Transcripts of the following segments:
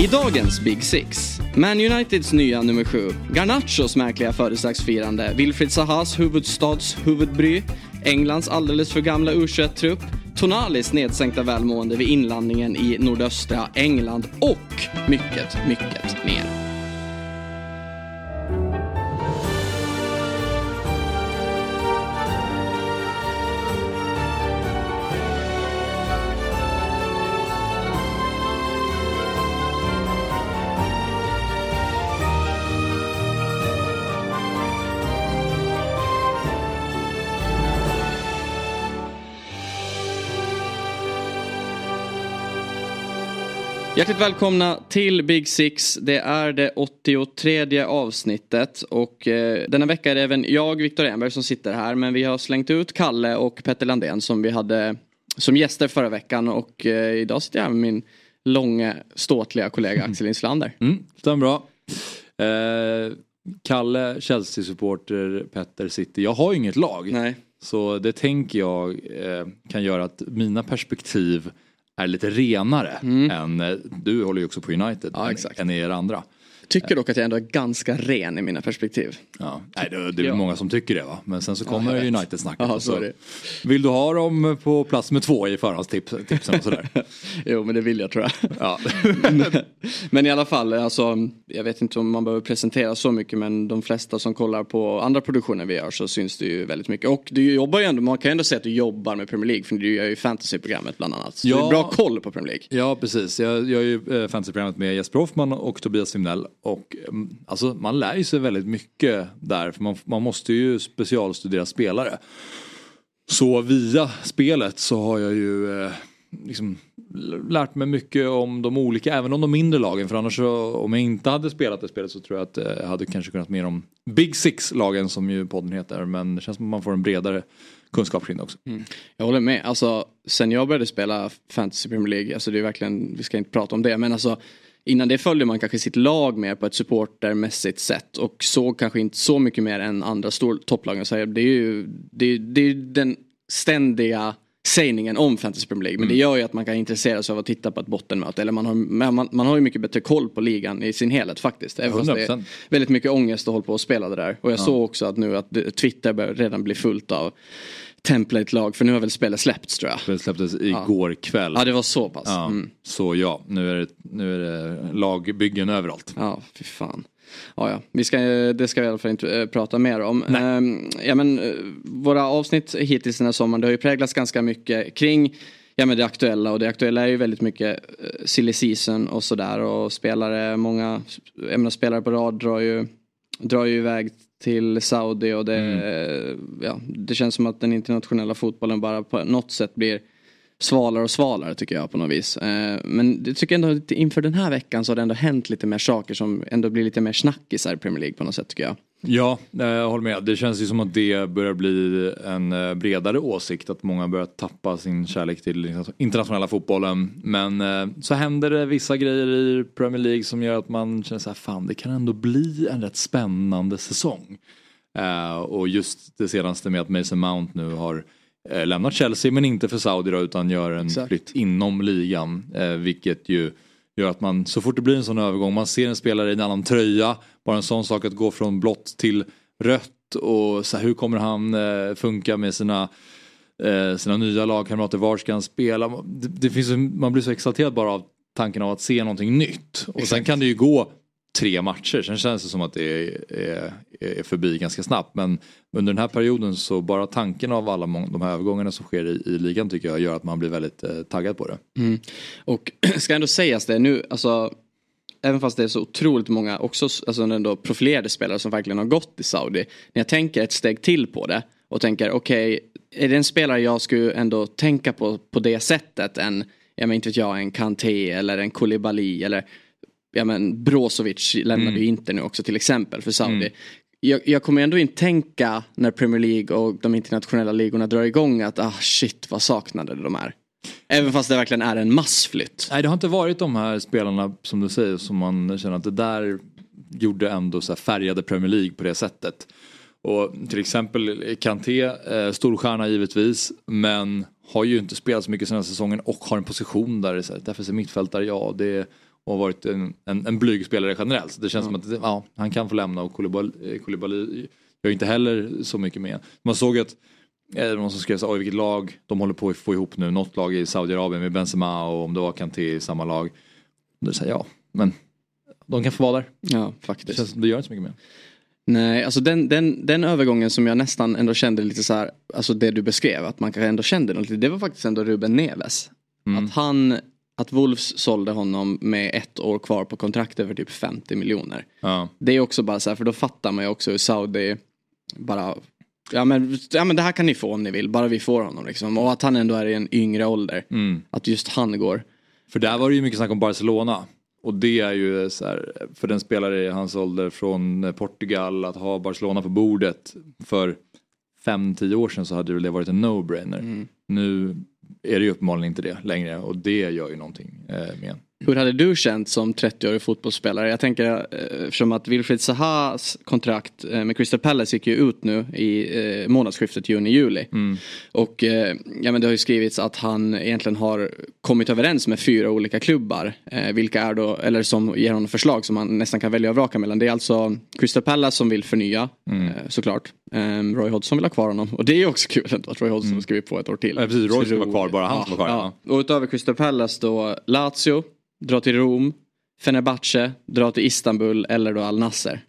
I dagens Big Six. Man Uniteds nya nummer sju. Garnachos märkliga födelsedagsfirande. Wilfried Sahas huvudstads huvudbry. Englands alldeles för gamla u trupp Tonalis nedsänkta välmående vid inlandningen i nordöstra England och mycket, mycket mer. Hjärtligt välkomna till Big Six. Det är det 83 avsnittet och eh, denna vecka är det även jag, Viktor Enberg, som sitter här. Men vi har slängt ut Kalle och Petter Landén som vi hade som gäster förra veckan och eh, idag sitter jag här med min långa ståtliga kollega Axel Inslander. Mm, stämmer bra. Eh, Kalle, Chelsea-supporter, Petter City. Jag har ju inget lag. Nej. Så det tänker jag eh, kan göra att mina perspektiv är lite renare mm. än, eh, du håller ju också på United, ja, än, än er andra. Tycker dock att jag ändå är ganska ren i mina perspektiv. Ja, nej, det, det är ja. många som tycker det va. Men sen så kommer ja, United-snacket. Ja, så vill du ha dem på plats med två i förhandstipsen och sådär? jo men det vill jag tror jag. Ja. men i alla fall, alltså, jag vet inte om man behöver presentera så mycket men de flesta som kollar på andra produktioner vi gör så syns det ju väldigt mycket. Och du jobbar ju ändå, man kan ju ändå säga att du jobbar med Premier League för du gör ju fantasyprogrammet bland annat. Så ja. du har bra koll på Premier League. Ja precis, jag gör ju eh, fantasyprogrammet med Jesper Hoffman och Tobias Simnell och mm, alltså, man lär ju sig väldigt mycket där för man, man måste ju specialstudera spelare. Så via spelet så har jag ju eh, liksom lärt mig mycket om de olika, även om de mindre lagen. För annars så, om jag inte hade spelat det spelet så tror jag att eh, jag hade kanske kunnat mer om Big Six-lagen som ju podden heter. Men det känns som att man får en bredare kunskap kring det också. Mm. Jag håller med. Alltså, sen jag började spela Fantasy Premier League, alltså det är verkligen, vi ska inte prata om det, men alltså Innan det följde man kanske sitt lag mer på ett supportermässigt sätt och såg kanske inte så mycket mer än andra stor topplagen. Så det är ju det, det är den ständiga sägningen om Fantasy Premier League. Men mm. det gör ju att man kan intressera sig av att titta på ett bottenmöte. Eller man har, man, man har ju mycket bättre koll på ligan i sin helhet faktiskt. Även 100%. fast det är väldigt mycket ångest att hålla på och spela det där. Och jag ja. såg också att nu att Twitter redan bli fullt av template-lag för nu har väl spelet släppts tror jag. Spelet släpptes igår ja. kväll. Ja det var så pass. Ja. Mm. Så ja, nu är, det, nu är det lagbyggen överallt. Ja, fy fan. Ja, ja. Vi ska, det ska vi i alla fall inte äh, prata mer om. Äh, ja, men, äh, våra avsnitt hittills den här sommaren det har ju präglats ganska mycket kring ja, men det aktuella och det aktuella är ju väldigt mycket uh, silly season och sådär och spelare, många menar, spelare på rad drar ju, drar ju iväg till Saudi och det, mm. ja, det känns som att den internationella fotbollen bara på något sätt blir svalare och svalare tycker jag på något vis. Eh, men det tycker jag ändå inför den här veckan så har det ändå hänt lite mer saker som ändå blir lite mer snackisar i Premier League på något sätt tycker jag. Ja, jag håller med. Det känns ju som att det börjar bli en eh, bredare åsikt. Att många börjar tappa sin kärlek till internationella fotbollen. Men eh, så händer det vissa grejer i Premier League som gör att man känner så här, fan det kan ändå bli en rätt spännande säsong. Och just det senaste med att Mason Mount nu har eh, lämnat Chelsea men inte för Saudi då, utan gör en Exakt. flytt inom ligan. Eh, vilket ju gör att man så fort det blir en sån övergång, man ser en spelare i en annan tröja, bara en sån sak att gå från blått till rött och så här, hur kommer han eh, funka med sina eh, sina nya lagkamrater, var ska han spela? Det, det finns, man blir så exalterad bara av tanken av att se någonting nytt. Och sen kan det ju gå tre matcher. Sen känns det som att det är, är, är förbi ganska snabbt. Men under den här perioden så bara tanken av alla de här övergångarna som sker i, i ligan tycker jag gör att man blir väldigt eh, taggad på det. Mm. Och ska ändå sägas det nu, alltså även fast det är så otroligt många också alltså ändå profilerade spelare som verkligen har gått i Saudi. När jag tänker ett steg till på det och tänker okej, okay, är det en spelare jag skulle ändå tänka på på det sättet än, jag men inte vet jag, en Kanté eller en Koulibaly eller ja men Brozovic lämnade mm. ju inte nu också till exempel för Saudi. Mm. Jag, jag, kommer ändå inte tänka när Premier League och de internationella ligorna drar igång att ah shit vad saknade de är. Även fast det verkligen är en massflytt. Nej det har inte varit de här spelarna som du säger som man känner att det där gjorde ändå så färgade Premier League på det sättet. Och till exempel Kanté, eh, storstjärna givetvis, men har ju inte spelat så mycket senaste säsongen och har en position där det är så här, defensiv mittfältare, ja det har varit en, en, en blyg spelare generellt. Så det känns mm. som att ja, han kan få lämna och Koulibaly, Koulibaly gör inte heller så mycket med. Man såg att eh, någon som skrev så oj vilket lag de håller på att få ihop nu. Något lag i Saudiarabien med Benzema och om det var Kanté i samma lag. Det säger ja, men de kan få vara där. Ja, faktiskt. Det, känns, det gör inte så mycket mer. Nej, alltså den, den, den övergången som jag nästan ändå kände lite så här, alltså det du beskrev, att man kanske ändå kände något det var faktiskt ändå Ruben Neves. Mm. Att han, att Wolves sålde honom med ett år kvar på kontraktet för typ 50 miljoner. Ja. Det är också bara så här, för då fattar man ju också hur Saudi bara Ja men, ja men det här kan ni få om ni vill, bara vi får honom liksom. Och att han ändå är i en yngre ålder. Mm. Att just han går. För där var det ju mycket snack om Barcelona. Och det är ju så här, för den spelare i hans ålder från Portugal att ha Barcelona på bordet för 5-10 år sedan så hade det varit en no-brainer. Mm. Nu är det ju uppenbarligen inte det längre och det gör ju någonting eh, med hur hade du känt som 30-årig fotbollsspelare? Jag tänker eh, eftersom att Wilfried Zahas kontrakt eh, med Crystal Palace gick ju ut nu i eh, månadsskiftet juni-juli. Mm. Och ja, men det har ju skrivits att han egentligen har kommit överens med fyra olika klubbar. vilka är då, eller som ger honom förslag som han nästan kan välja och vraka mellan. Det är alltså Crystal Palace som vill förnya mm. såklart. Ehm, Roy Hodgson vill ha kvar honom och det är ju också kul att Roy Hodgson mm. skrivit på ett år till. Ja, precis, Roy ska vara kvar, bara han ja, var kvar. Ja. Ja. Och utöver Crystal Palace då Lazio dra till Rom, Fenerbahce, dra till Istanbul eller då Al Nasser.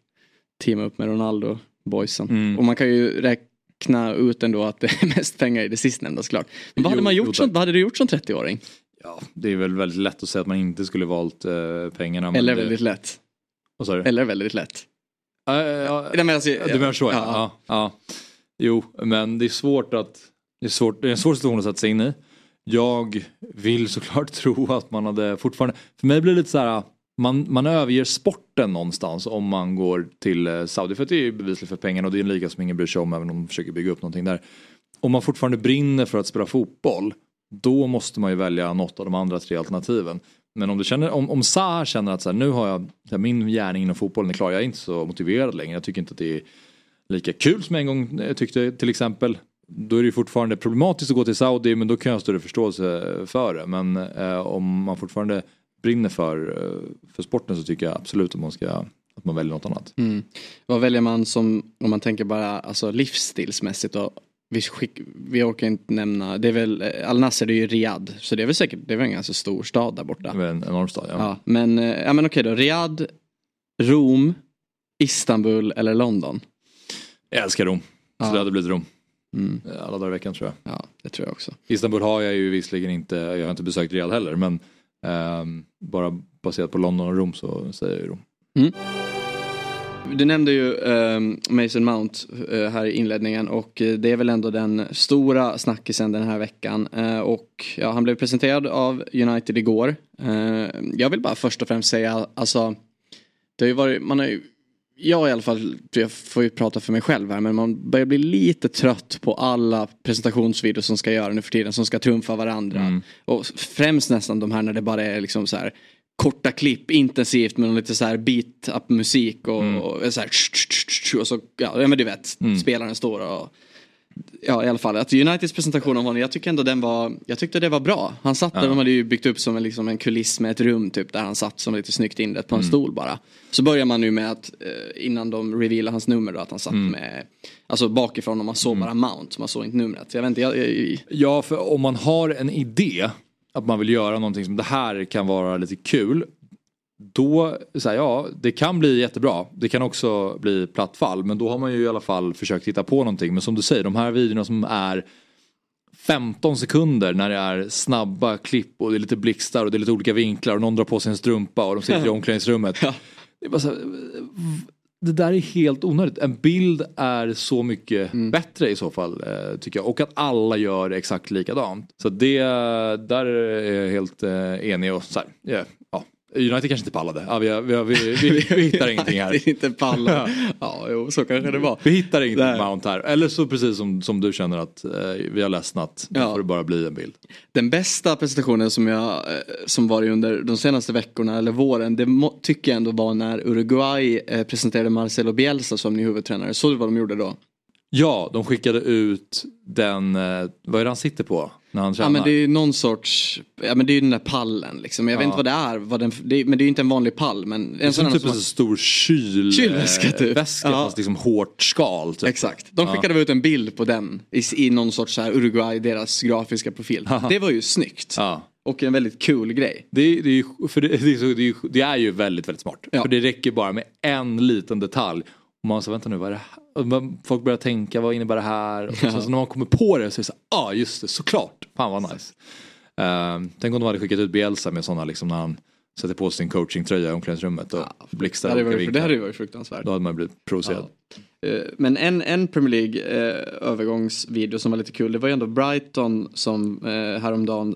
Teama upp med Ronaldo, boysen. Mm. Och man kan ju räkna ut ändå att det är mest pengar i det sistnämnda såklart. Men vad hade, man gjort som, vad hade du gjort som 30-åring? Ja, det är väl väldigt lätt att säga att man inte skulle valt uh, pengarna. Eller det... väldigt lätt. Du? Eller väldigt lätt. Uh, uh, men alltså, du menar så ja. Ja. ja. ja. Jo, men det är svårt att det är, svårt, det är en svår situation att sätta sig in i. Jag vill såklart tro att man hade fortfarande, för mig blir det lite så här man, man överger sporten någonstans om man går till eh, Saudi för att det är bevisligt för pengarna och det är en liga som ingen bryr sig om även om de försöker bygga upp någonting där. Om man fortfarande brinner för att spela fotboll då måste man ju välja något av de andra tre alternativen. Men om du känner, om, om Saha känner att så här, nu har jag, här, min gärning inom fotbollen är klar, jag är inte så motiverad längre, jag tycker inte att det är lika kul som jag en gång eh, tyckte till exempel då är det fortfarande problematiskt att gå till Saudi men då kan jag ha större förståelse för det. Men eh, om man fortfarande brinner för, eh, för sporten så tycker jag absolut att man ska att man väljer något annat. Mm. Vad väljer man som, om man tänker bara alltså livsstilsmässigt då? Vi, skick, vi orkar inte nämna, det är väl, eh, Al Nasser det är ju Riyadh. Så det är väl säkert, det är väl en ganska stor stad där borta. Det är en enorm stad ja. ja men, eh, ja men okej då, Riyadh, Rom, Istanbul eller London? Jag älskar Rom. Så ja. det hade blivit Rom. Mm. Alla dagar i veckan tror jag. Ja, det tror jag också. Istanbul har jag ju visserligen inte, jag har inte besökt Riyadh heller men um, bara baserat på London och Rom så säger jag ju Rom. Mm. Du nämnde ju um, Mason Mount uh, här i inledningen och uh, det är väl ändå den stora snackisen den här veckan. Uh, och ja, han blev presenterad av United igår. jag vill bara först och främst säga, alltså det har ju varit, man har ju jag i alla fall, jag får ju prata för mig själv här men man börjar bli lite trött på alla presentationsvideos som ska göra nu för tiden som ska trumfa varandra. Mm. Och främst nästan de här när det bara är liksom så här korta klipp intensivt med lite så här beat up musik och, mm. och så här och så, ja men du vet, mm. spelaren står och Ja i alla fall, att Uniteds presentation av honom, jag tycker ändå den var, jag tyckte det var bra. Han satt där, de hade ju byggt upp som en, liksom en kuliss med ett rum typ där han satt som lite snyggt inrett på en mm. stol bara. Så börjar man nu med att, eh, innan de revealar hans nummer då, att han satt mm. med, alltså bakifrån och man såg mm. bara Mount, man såg inte numret. Jag vet inte, jag, jag, Ja, för om man har en idé att man vill göra någonting som det här kan vara lite kul då, så här, ja, det kan bli jättebra. Det kan också bli platt fall. Men då har man ju i alla fall försökt hitta på någonting. Men som du säger, de här videorna som är 15 sekunder när det är snabba klipp och det är lite blixtar och det är lite olika vinklar och någon drar på sig en strumpa och de sitter i omklädningsrummet. Ja. Det, är bara så här, det där är helt onödigt. En bild är så mycket mm. bättre i så fall eh, tycker jag. Och att alla gör exakt likadant. Så det, där är jag helt eh, enig och så här, yeah, United kanske inte pallade. Ja, vi, vi, vi, vi, vi hittar ingenting här. inte palla. Ja, jo, så kanske det var. Vi hittar ingenting Där. Mount här. Eller så precis som, som du känner att eh, vi har ledsnat. Ja. Då får det bara bli en bild. Den bästa presentationen som jag eh, som var under de senaste veckorna eller våren. Det må, tycker jag ändå var när Uruguay eh, presenterade Marcelo Bielsa som ny huvudtränare. Såg du vad de gjorde då? Ja, de skickade ut den, eh, vad är det han sitter på när han tränar? Ja men det är ju någon sorts, ja men det är ju den där pallen liksom. Jag vet Ja. inte vad det är, vad den, det är, men det är ju inte en vanlig pall. Men en det är sån som typ en som så stor kyl, Kylväska, eh, typ. väska Ja. fast liksom hårt skal. Typ. Exakt. De skickade väl ut en bild på den i, i någon sorts så här Uruguay, deras grafiska profil. Haha. Det var ju snyggt. Ja. Och en väldigt cool grej. Det, är- det, är ju- för det, det, det, är ju- väldigt, väldigt smart. Ja. För det räcker bara med en liten detalj. Och man så vänta nu, vad är det här? Folk börjar tänka, vad innebär det här? Och sen så när man kommer på det så är det så ja ah, just det, såklart. Fan vad nice. Ehm, tänk om de hade skickat ut Bielsa med sådana liksom när han sätter på sin coachingtröja i omklädningsrummet och Det blixtar hade, olika varit, det hade varit fruktansvärt. Då hade man blivit provocerad. Eh, Men en, en Premier League eh, övergångsvideo som var lite kul det var ju ändå Brighton som eh, häromdagen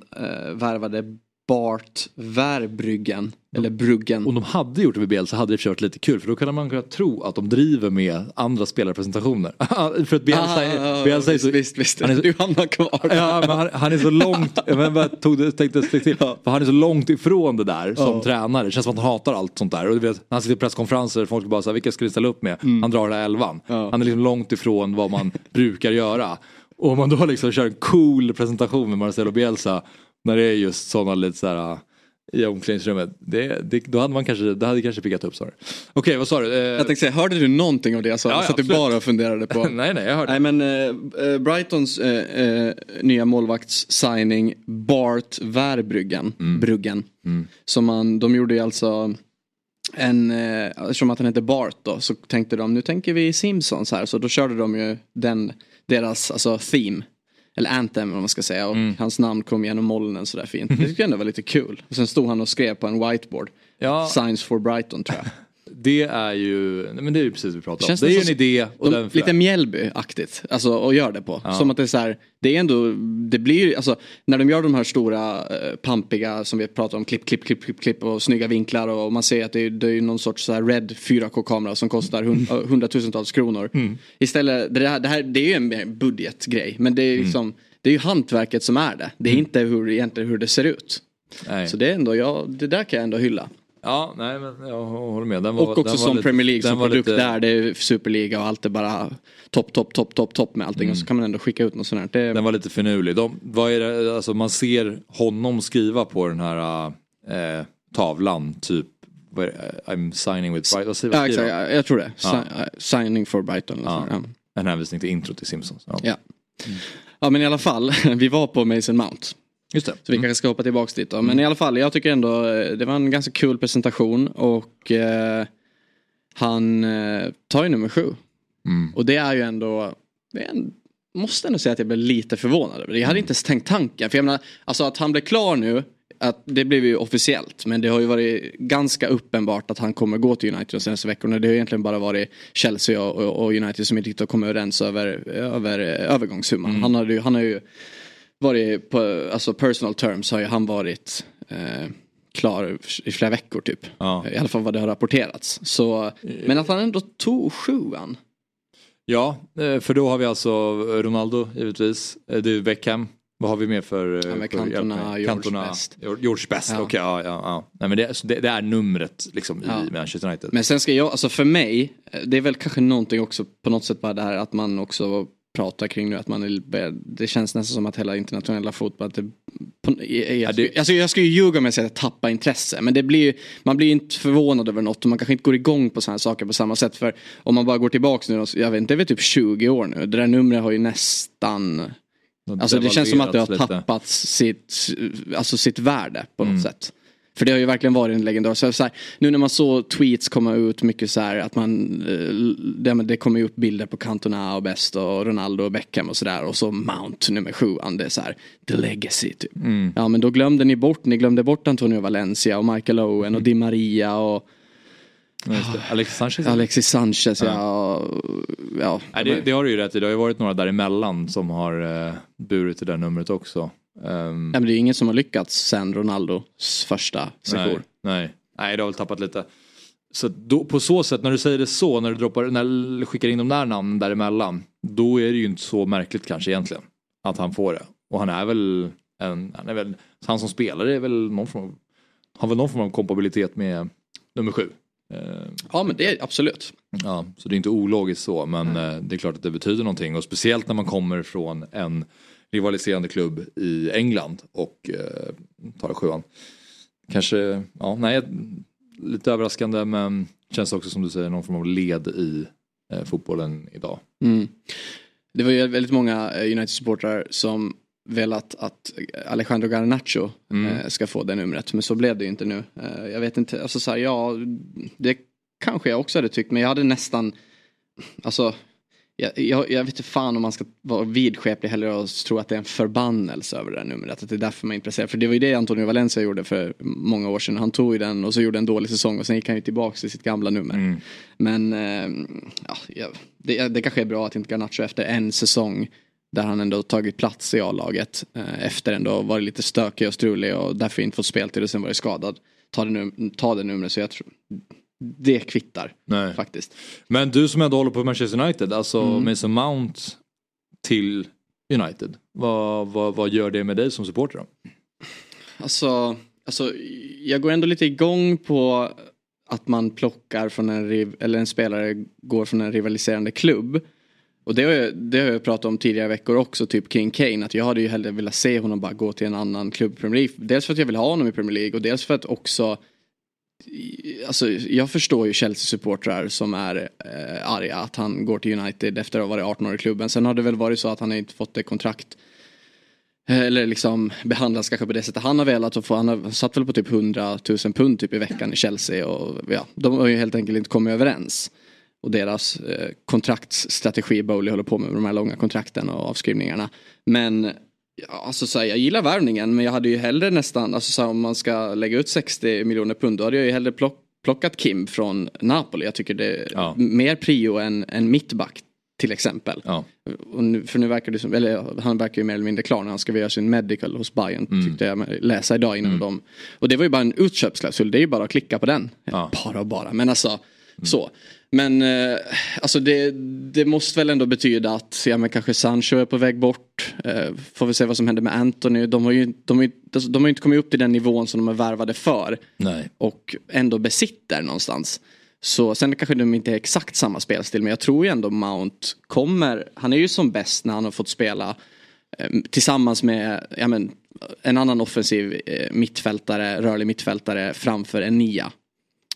värvade Bart Verbruggen. Eller Bruggen. Om de hade gjort det med Bielsa hade det varit lite kul för då kan man kunna tro att de driver med andra spelarpresentationer. för att Bielsa, är, Bielsa är så... Ah, visst, visst, han är så- Du hamnar kvar. Ja, men han, han är så långt, jag bara tog det, tänkte ett steg till. För han är så långt ifrån det där som Ja. tränare. Det känns som att han hatar allt sånt där. Och du vet, när han sitter i presskonferenser, folk bara säger vilka ska ni ställa upp med? Han drar den här elvan. Ja. Han är liksom långt ifrån vad man brukar göra. Och om man då liksom kör en cool presentation med Marcelo Bielsa när det är just sådana lite så här i omklädningsrummet. Det, det, då hade man kanske, det hade kanske pickat upp sa du. Okej, vad sa du? Eh, Jag tänkte säga, hörde du någonting av det jag sa? Ja, ja, så att du bara funderade på. nej, nej, jag hörde. Nej men eh, eh, Brightons eh, eh, nya målvaktssigning Bart Verbruggen. Mm. Bruggen. Som man, de gjorde ju alltså en, eh, eftersom att han heter Bart då så tänkte de nu tänker vi Simpsons här så då körde de ju den, deras alltså theme. Eller anthem om man ska säga och Mm. hans namn kom genom molnen sådär fint. Det tycker jag ändå var lite kul. Och sen stod han och skrev på en whiteboard. Ja. Signs for Brighton tror jag. Det är ju, nej, men det är ju precis det vi pratar om. Känns Det är ju en idé och De, den lite Mjällby-aktigt, alltså att göra det på. Som att det är så här, det är ändå, det blir alltså när de gör de här stora eh, pampiga som vi pratar om, klipp, klipp, klipp, klipp, klipp och snygga vinklar och man ser att det är, det är någon sorts så här red 4K-kamera som kostar hund, eh, hundratusentals kronor. Istället, det här, det här, det är ju en budgetgrej, men det är liksom, det är ju hantverket som är det. Det är inte hur, egentligen hur det ser ut. Nej. Så det är ändå, ja, det där kan jag ändå hylla. Ja, nej men jag håller med. Den var, Och också den som lite- Premier League som produkt lite- där, det är superliga och allt är bara topp, topp, topp, topp, topp med allting och så kan man ändå skicka ut något sånt här. Det, Den var lite finurlig. De, vad är det, alltså man ser honom skriva på den här eh, tavlan, typ I'm signing with Brighton. Vad ja, exakt, ja, jag tror det. Ja. Uh, signing for Brighton. Ja. där. En hänvisning till intro till Simpsons. Ja. Ja. ja men i alla fall, vi var på Mason Mount. Just det. Så vi kanske ska hoppa tillbaka dit då. Men i alla fall, jag tycker ändå eh, det var en ganska kul presentation och eh, han eh, tar ju nummer sju. Mm. Och det är ju ändå, det en, måste ändå säga att jag blev lite förvånad över det. Jag hade inte ens tänkt tanken. För jag menar, alltså att han blev klar nu, att det blev ju officiellt. Men det har ju varit ganska uppenbart att han kommer gå till United de senaste veckorna. Det har egentligen bara varit Chelsea och, och, och United som inte riktigt har kommit överens över, över eh, övergångssumman. Han, hade ju, han har ju varit på, alltså personal terms har ju han varit eh, klar i flera veckor typ. Ja. I alla fall vad det har rapporterats. Så, men att han ändå tog sjuan. Ja, eh, för då har vi alltså Ronaldo givetvis. Eh, är Beckham. Vad har vi mer för... eh, Ja, Cantona? George Best. George Best, Ja. okej. ja, ja, ja. Nej, men det, det, det är numret liksom Ja. i Manchester United. Men sen ska jag, alltså för mig, det är väl kanske någonting också på något sätt bara det här att man också pratar kring nu att man är, det känns nästan som att hela internationella fotboll det, är, är, det- alltså jag ska ju ljuga om jag säger att tappa intresse men det blir man blir ju inte förvånad över något och man kanske inte går igång på sådana här saker på samma sätt för om man bara går tillbaks nu, jag vet inte, det är väl typ 20 år nu, det där numret har ju nästan Alltså det känns som att det har lite. tappat sitt, alltså sitt värde på något Mm. sätt. För det har ju verkligen varit en legendar. Så så här, nu när man såg tweets komma ut mycket så här att man, eh, det, det kommer ju upp bilder på Cantona och Best och Ronaldo och Beckham och sådär. Och så Mount nummer sju, det är så här, the legacy typ. Mm. Ja men då glömde ni bort, ni glömde bort Antonio Valencia och Michael Owen Mm. och Di Maria och Ja. Alexis Sanchez. Alexis Sanchez. Ja, och, ja. Nej, det, det har du ju rätt i. Det har ju varit några däremellan som har uh, burit det där numret också. Ehm, Ja, men det är ingen som har lyckats sen Ronaldos första nej, sejour. nej, nej, det har väl tappat lite. Så då, på så sätt, när du säger det så, när du, droppar, när du skickar in de där namnen däremellan, då är det ju inte så märkligt kanske egentligen. Att han får det. Och han är väl en, han är väl, han som spelare är väl någon form av, har väl någon form av kompabilitet med nummer sju. Ja men det är absolut. Ja, så det är inte ologiskt så men mm. det är klart att det betyder någonting och speciellt när man kommer från en rivaliserande klubb i England och eh, tar sjuan. Kanske, ja nej, lite överraskande men känns också som du säger någon form av led i eh, fotbollen idag. Mm. Det var ju väldigt många eh, United-supportrar som velat att Alejandro Garnacho mm. eh, ska få det numret men så blev det ju inte nu. Eh, jag vet inte, alltså så här, ja det kanske jag också hade tyckt men jag hade nästan Alltså jag, jag, jag vet inte fan om man ska vara vidskeplig heller och tro att det är en förbannelse över det här numret. Att det är därför man är intresserad. För det var ju det Antonio Valencia gjorde för många år sedan. Han tog ju den och så gjorde en dålig säsong och sen gick han ju tillbaka till sitt gamla nummer. Mm. Men eh, ja, det, det kanske är bra att inte Garnacho efter en säsong där han ändå tagit plats i A-laget eh, efter ändå varit lite stökig och strulig och därför inte fått speltid och sen varit skadad. Ta det, num ta det numret så jag tror det kvittar Nej. faktiskt. Men du som ändå håller på Manchester United, alltså mm. Mason Mount till United. Vad, vad, vad gör det med dig som supporter då? Alltså, alltså, jag går ändå lite igång på att man plockar från en, eller en spelare går från en rivaliserande klubb. Och det har, jag, det har jag pratat om tidigare veckor också, typ kring Kane. Att jag hade ju hellre velat se honom bara gå till en annan klubb i Premier League. Dels för att jag vill ha honom i Premier League och dels för att också Alltså, jag förstår ju Chelsea-supportrar som är eh, arga att han går till United efter att ha varit 18 år i klubben. Sen har det väl varit så att han inte fått det kontrakt eh, eller liksom behandlas kanske på det sättet han har velat. Och få, han har satt väl på typ 100 000 pund typ i veckan i Chelsea. Och, ja, de har ju helt enkelt inte kommit överens. Och deras eh, kontraktsstrategi Bowley håller på med, med de här långa kontrakten och avskrivningarna. Men Ja, alltså så här, jag gillar värvningen men jag hade ju hellre nästan, alltså så här, om man ska lägga ut 60 miljoner pund då hade jag ju hellre plock, plockat Kim från Napoli. Jag tycker det är ja. mer prio än, än mittback till exempel. Ja. Nu, för nu verkar det som, eller han verkar ju mer eller mindre klar när han ska göra sin medical hos Bayern. Mm. Tyckte jag läsa idag innan mm. dem. Och det var ju bara en utköpsklausul, det är ju bara att klicka på den. Ja. Bara och bara, men alltså mm. så. Men eh, alltså det, det, måste väl ändå betyda att ja, men kanske Sancho är på väg bort. Eh, får vi se vad som händer med Anthony. De har ju de har, de har inte kommit upp till den nivån som de är värvade för. Nej. Och ändå besitter någonstans. Så sen kanske de inte är exakt samma spelstil men jag tror ju ändå Mount kommer. Han är ju som bäst när han har fått spela eh, tillsammans med ja, men, en annan offensiv eh, mittfältare, rörlig mittfältare framför en nia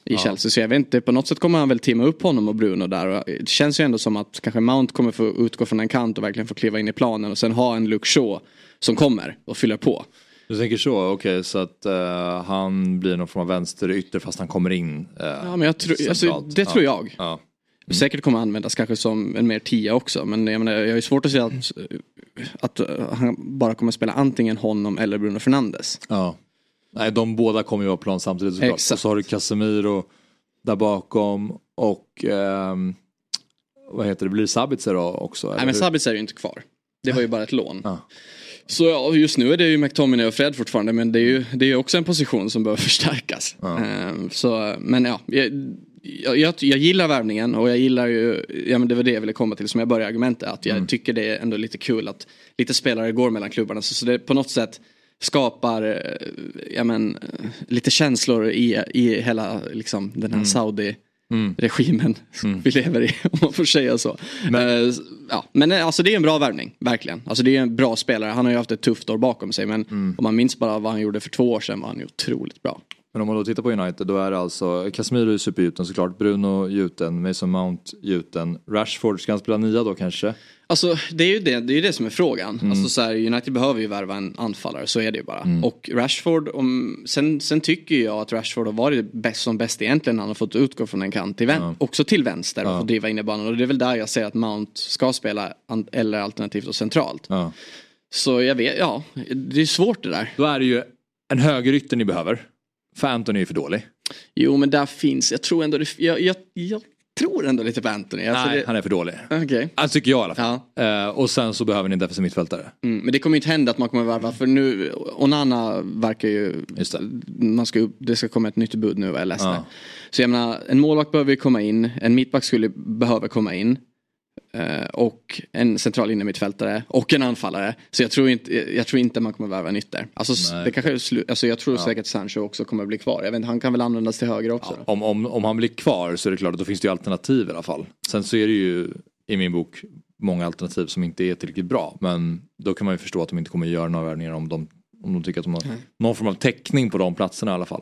i ja. Chelsea. Så jag vet inte, på något sätt kommer han väl teama upp honom och Bruno där. det känns ju ändå som att kanske Mount kommer få utgå från en kant och verkligen få kliva in i planen och sen ha en Luke Shaw som kommer och fyller på. Du tänker så, okej okay, så att uh, han blir någon form av vänsterytter fast han kommer in. Uh, ja men jag tror, alltså, det ja. tror jag. Ja. Mm. Säkert kommer användas kanske som en mer tia också men jag, menar, jag har ju svårt att se att, att han bara kommer spela antingen honom eller Bruno Fernandes. Ja. Nej, de båda kommer ju vara plan samtidigt såklart. Exakt. Och så har du Casemiro där bakom och eh, vad heter det, blir det Sabitzer då också? Nej men Sabitzer är ju inte kvar. Det var ju bara ett lån. Ja. Så ja, just nu är det ju McTominay och Fred fortfarande men det är ju det är också en position som behöver förstärkas. Ja. Um, så, men ja, jag, jag, jag, jag, gillar värvningen och jag gillar ju, ja men det var det jag ville komma till som jag började argumentet. Att jag mm. tycker det är ändå lite kul att lite spelare går mellan klubbarna. Så, så det på något sätt skapar eh, ja, men, lite känslor i, i hela liksom, den här mm. Saudi mm. regimen mm. vi lever i om man får säga så. Men, uh, ja, men eh, alltså det är en bra värvning, verkligen. Alltså det är en bra spelare, han har ju haft ett tufft år bakom sig men mm. om man minns bara vad han gjorde för två år sedan var han ju otroligt bra. Men om man då tittar på United då är det alltså Casemiro är supergjuten såklart, Bruno gjuten, Mason Mount gjuten, Rashford, ska han spela nia då kanske? Alltså det är ju det, det, är det som är frågan. Mm. Alltså, så här, United behöver ju värva en anfallare, så är det ju bara. Mm. Och Rashford, om, sen, sen tycker jag att Rashford har varit bäst som bäst egentligen han har fått utgå från en kant till ja. också till vänster och ja. fått driva in i banan. Och det är väl där jag ser att Mount ska spela eller alternativt och centralt. Ja. Så jag vet, ja, det är svårt det där. Då är det ju en högerytter ni behöver. För Anthony är för dålig. Jo men där finns, jag tror ändå det, jag, jag, jag tror ändå lite på Anthony. Alltså Nej, det... han är för dålig. Okay. Alltså tycker jag i alla fall. Ja. Uh, och sen så behöver ni en defensiv mittfältare. Mm, men det kommer inte hända att man kommer värva för nu, Onana verkar ju, det. Man ska, det ska komma ett nytt bud nu vad jag läste. Ja. Så jag menar, en målvakt behöver komma in, en mittback skulle behöva komma in. Eh, och en central innermittfältare och en anfallare. Så jag tror inte, jag tror inte man kommer värva en ytter. Alltså, det kanske slu- alltså jag tror ja. säkert Sancho också kommer bli kvar. Jag vet han kan väl användas till höger också. Ja, om, om, om han blir kvar så är det klart att då finns det ju alternativ i alla fall. Sen så är det ju i min bok många alternativ som inte är tillräckligt bra. Men då kan man ju förstå att de inte kommer göra några värvningar om de, om de tycker att de har mm. någon form av täckning på de platserna i alla fall.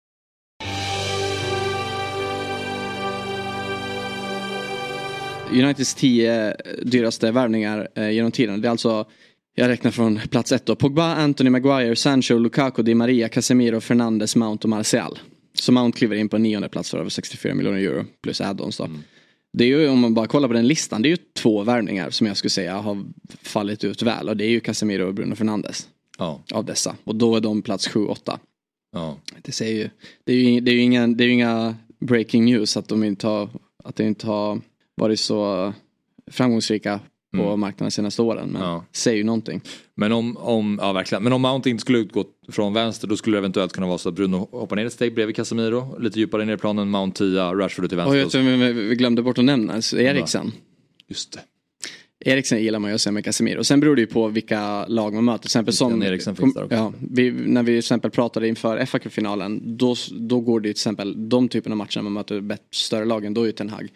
Uniteds tio dyraste värvningar eh, genom tiden. Det är alltså, jag räknar från plats ett då. Pogba, Anthony Maguire, Sancho, Lukaku, Di Maria, Casemiro, Fernandes, Mount och Martial. Så Mount kliver in på nionde plats för över 64 miljoner euro plus add-ons då. Mm. Det är ju om man bara kollar på den listan, det är ju två värvningar som jag skulle säga har fallit ut väl och det är ju Casemiro och Bruno Fernandes. Ja. Av dessa. Och då är de plats 7-8. Ja. Det, säger ju, det, är ju, det, är ju inga, det är ju inga breaking news att de inte har, att de inte har varit så framgångsrika på mm. marknaden senaste åren. Men ja. säger ju någonting. Men om, om, ja, verkligen. men om Mount inte skulle utgå från vänster då skulle det eventuellt kunna vara så att Bruno hoppar ner ett steg bredvid Casemiro. Lite djupare ner i planen, Mount 10, Rashford till vänster. Och jag tror vi glömde bort att nämna Eriksen. Just det. Eriksen gillar man ju att se med Casemiro. Sen beror det ju på vilka lag man möter. Till exempel som, Eriksen finns där också. Ja, vi, när vi till exempel pratade inför fa finalen då, då går det ju till exempel de typerna av matcher man möter större lagen, då är ju Ten Hag.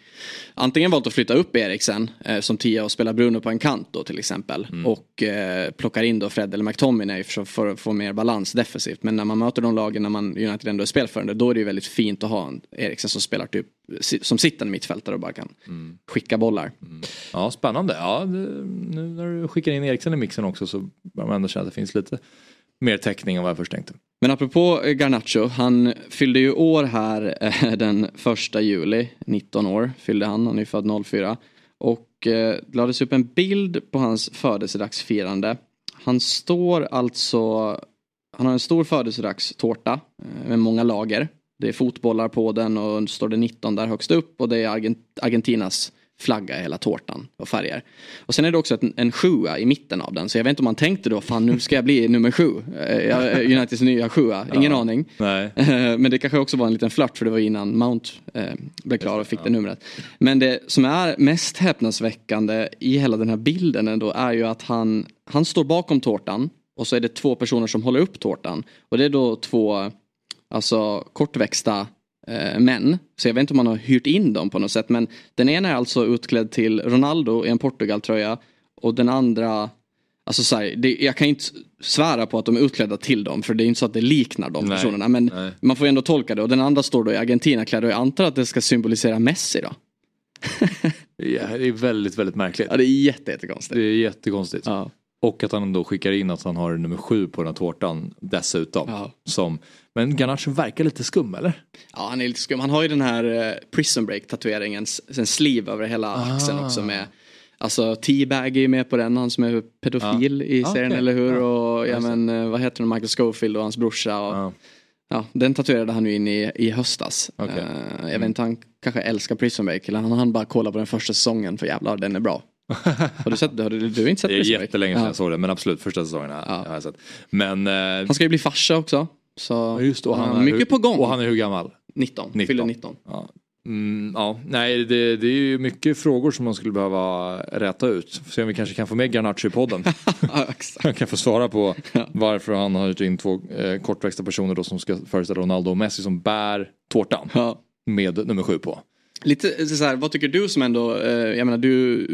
Antingen valt att flytta upp Eriksen eh, som tia och spela Bruno på en kant då till exempel. Mm. Och eh, plockar in då Fred eller McTominay för, för att få mer balans defensivt. Men när man möter de lagen när man United ändå är spelförande då är det ju väldigt fint att ha en Eriksen som spelar typ som sittande mittfältare och bara kan mm. skicka bollar. Mm. Ja, spännande. Ja, det, nu när du skickar in Eriksen i mixen också så börjar man ändå känna att det finns lite mer täckning än vad jag först tänkte. Men apropå eh, Garnacho, han fyllde ju år här eh, den första juli, 19 år fyllde han, han är född 04. Och eh, lades upp en bild på hans födelsedagsfirande. Han står alltså, han har en stor födelsedagstårta eh, med många lager. Det är fotbollar på den och står det 19 där högst upp och det är Argent Argentinas flagga i hela tårtan och färger. Och sen är det också en, en sjua i mitten av den så jag vet inte om man tänkte då fan nu ska jag bli nummer sju. Eh, Uniteds nya sjua, ingen ja, aning. Nej. Men det kanske också var en liten flört för det var innan Mount eh, blev klar och fick ja. det numret. Men det som är mest häpnadsväckande i hela den här bilden ändå är ju att han, han står bakom tårtan och så är det två personer som håller upp tårtan. Och det är då två alltså kortväxta eh, män. Så jag vet inte om man har hyrt in dem på något sätt. Men den ena är alltså utklädd till Ronaldo i en Portugal-tröja. Och den andra, alltså så här, det, jag kan inte svära på att de är utklädda till dem. För det är inte så att det liknar de nej, personerna. Men nej. man får ändå tolka det. Och den andra står då i Argentina-klädd. Och jag antar att det ska symbolisera Messi då. ja, det är väldigt, väldigt märkligt. Ja, det är jättekonstigt. Det är jättekonstigt. Ja. Och att han då skickar in att han har nummer sju på den här tårtan dessutom. Ja. Som, men Garnacho verkar lite skum eller? Ja han är lite skum. Han har ju den här uh, prison break tatueringen, en sleeve över hela ah. axeln också med Alltså T-Bag är med på den, han som är pedofil ja. i serien okay. eller hur? Ja. Och ja men eh, vad heter det, Michael Schofield och hans brorsa. Och, ja. ja. den tatuerade han ju in i, i höstas. Okay. Uh, jag mm. vet inte, han kanske älskar Prison Break eller han han bara kolla på den första säsongen för jävlar den är bra. har du sett, har du, du har inte sett Det är jättelänge sedan jag såg det men absolut första säsongen har, ja. jag sett. Men, eh, han ska ju bli farsa också. Så just och han, mycket hur, på gång. Och han är hur gammal? 19, 19. fyller 19. Ja. Mm, ja, nej det, det, är ju mycket frågor som man skulle behöva räta ut. Se om vi kanske kan få med Garnacho i podden. Han kan få svara på varför han har hyrt in två eh, kortväxta personer då som ska föreställa Ronaldo och Messi som bär tårtan. Ja. Med nummer sju på. Lite så här, vad tycker du som ändå, eh, jag menar du,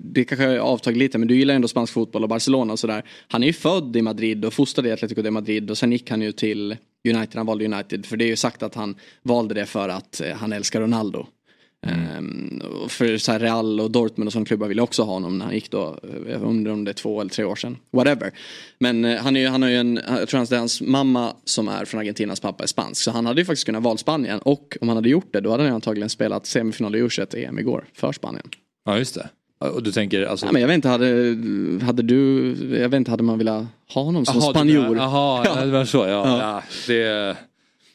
det kanske har avtagit lite men du gillar ändå spansk fotboll och Barcelona och sådär. Han är ju född i Madrid och fostrad i Atletico de Madrid och sen gick han ju till United, han valde United. För det är ju sagt att han valde det för att eh, han älskar Ronaldo. Mm. Um, för så Real och Dortmund och sådana klubbar ville också ha honom när han gick då, jag undrar om det är två eller tre år sedan. Whatever. Men uh, han, är ju, han har ju en, jag tror det är hans mamma som är från Argentinas pappa är spansk. Så han hade ju faktiskt kunnat valt Spanien och om han hade gjort det då hade han antagligen spelat semifinal i u EM igår för Spanien. Ja just det. Och du tänker alltså... Ja, men jag vet inte, hade, hade du, jag vet inte, hade man velat ha honom som Aha, spanjor? Jaha, ja. det var så ja. ja. ja det...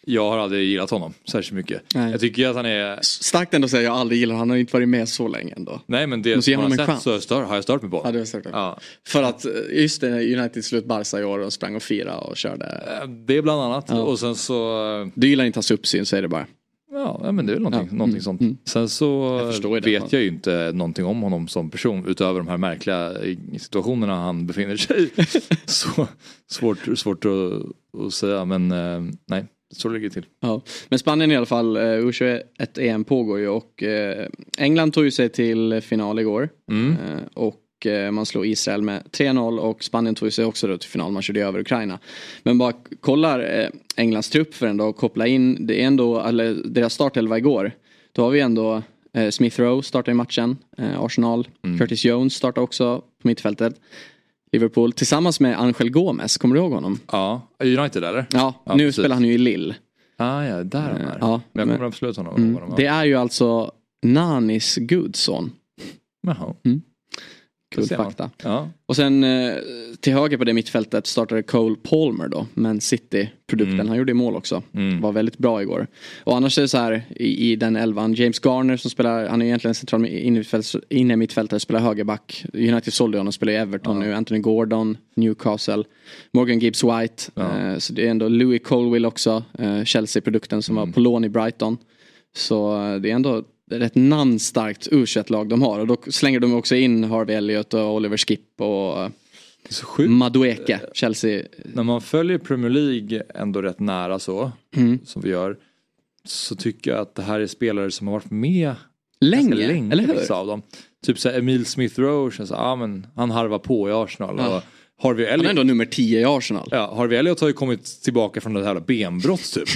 Jag har aldrig gillat honom särskilt mycket. Nej. Jag tycker att han är... Starkt ändå att säga jag aldrig gillar han har inte varit med så länge ändå. Nej men det som man har sett så stör, har jag stört mig på. Ja, har stört ja. För att eh, just det, United slut Barca i år och sprang och fira och körde. Eh, det är bland annat. Ja. Och sen så... Eh, du gillar inte hans uppsyn, säger det bara. Ja, men det är väl någonting, ja. någonting mm. sånt. Mm. Sen så jag vet jag ju inte någonting om honom som person utöver de här märkliga situationerna han befinner sig i. så svårt, svårt att, att säga men nej. Så ligger det till. Ja. Men Spanien i alla fall, uh, U21 EM pågår ju och uh, England tog ju sig till final igår. Mm. Uh, och man slog Israel med 3-0 och Spanien tog sig också då till final, man körde över Ukraina. Men bara kollar Englands trupp för ändå och koppla in, det är ändå, eller deras startelva igår. Då har vi ändå Smith Rowe startar i matchen, Arsenal, mm. Curtis Jones startar också på mittfältet. Liverpool tillsammans med Angel Gomes, kommer du ihåg honom? Ja, United eller? Ja, ja nu precis. spelar han ju i Lille. Ah, ja, där han är. Ja, men jag kommer absolut honom. Mm, det är ju alltså Nanis gudson. Jaha. Mm. Kul fakta. Ja. Och sen eh, till höger på det mittfältet startade Cole Palmer då. Men City-produkten, mm. han gjorde mål också. Mm. Var väldigt bra igår. Och annars är det så här i, i den elvan, James Garner som spelar, han är egentligen central inne mittfältare, spelar högerback. United sålde honom, spelar i Everton ja. nu. Anthony Gordon, Newcastle. Morgan Gibbs White. Ja. Eh, så det är ändå Louis Colwill också, eh, Chelsea-produkten som mm. var på lån i Brighton. Så det är ändå rätt namnstarkt u lag de har. Och då slänger de också in Harvey Elliott och Oliver Skip och Madueke, Chelsea. När man följer Premier League ändå rätt nära så, mm. som vi gör, så tycker jag att det här är spelare som har varit med länge, länge eller hur? Av dem. Typ så Emil Smith Rowe känns, ah, men han harvar på i Arsenal. Ja. Och Harvey Elliott, han är ändå nummer 10 i Arsenal. Ja, Harvey Elliott har ju kommit tillbaka från det här benbrott typ.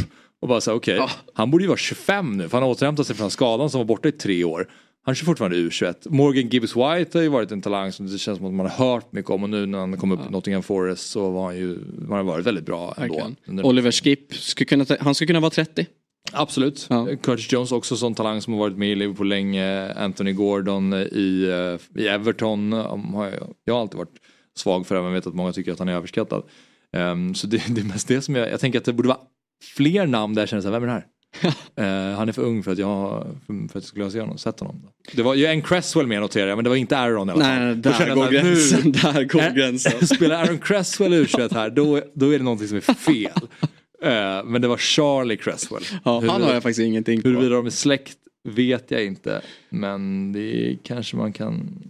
Och bara så okej, okay, ja. han borde ju vara 25 nu för han har återhämtat sig från skadan som var borta i tre år. Han kör fortfarande U21. Morgan Gibbs White har ju varit en talang som det känns som att man har hört mycket om och nu när han kom upp i Nottingham Forest så var han ju, han har varit väldigt bra ändå. Oliver Skip, skulle kunna, han skulle kunna vara 30. Absolut. Ja. Curtis Jones också sån talang som har varit med i Liverpool länge. Anthony Gordon i, eh, i Everton. Jag har alltid varit svag för men vet att många tycker att han är överskattad. Um, så det, det är mest det som jag, jag tänker att det borde vara fler namn där jag känner såhär, vem är det här? uh, han är för ung för att jag, för, för att jag skulle ha sett honom. Sett honom. Det var ju en Cresswell med noterar jag men det var inte Aaron i alla fall. Nej, där går, gränsen, nu, där går gränsen. Spelar Aaron Cresswell u här då, då är det någonting som är fel. uh, men det var Charlie Cresswell. Ja, hur, han har jag faktiskt ingenting på. Huruvida de är släkt vet jag inte. Men det kanske man kan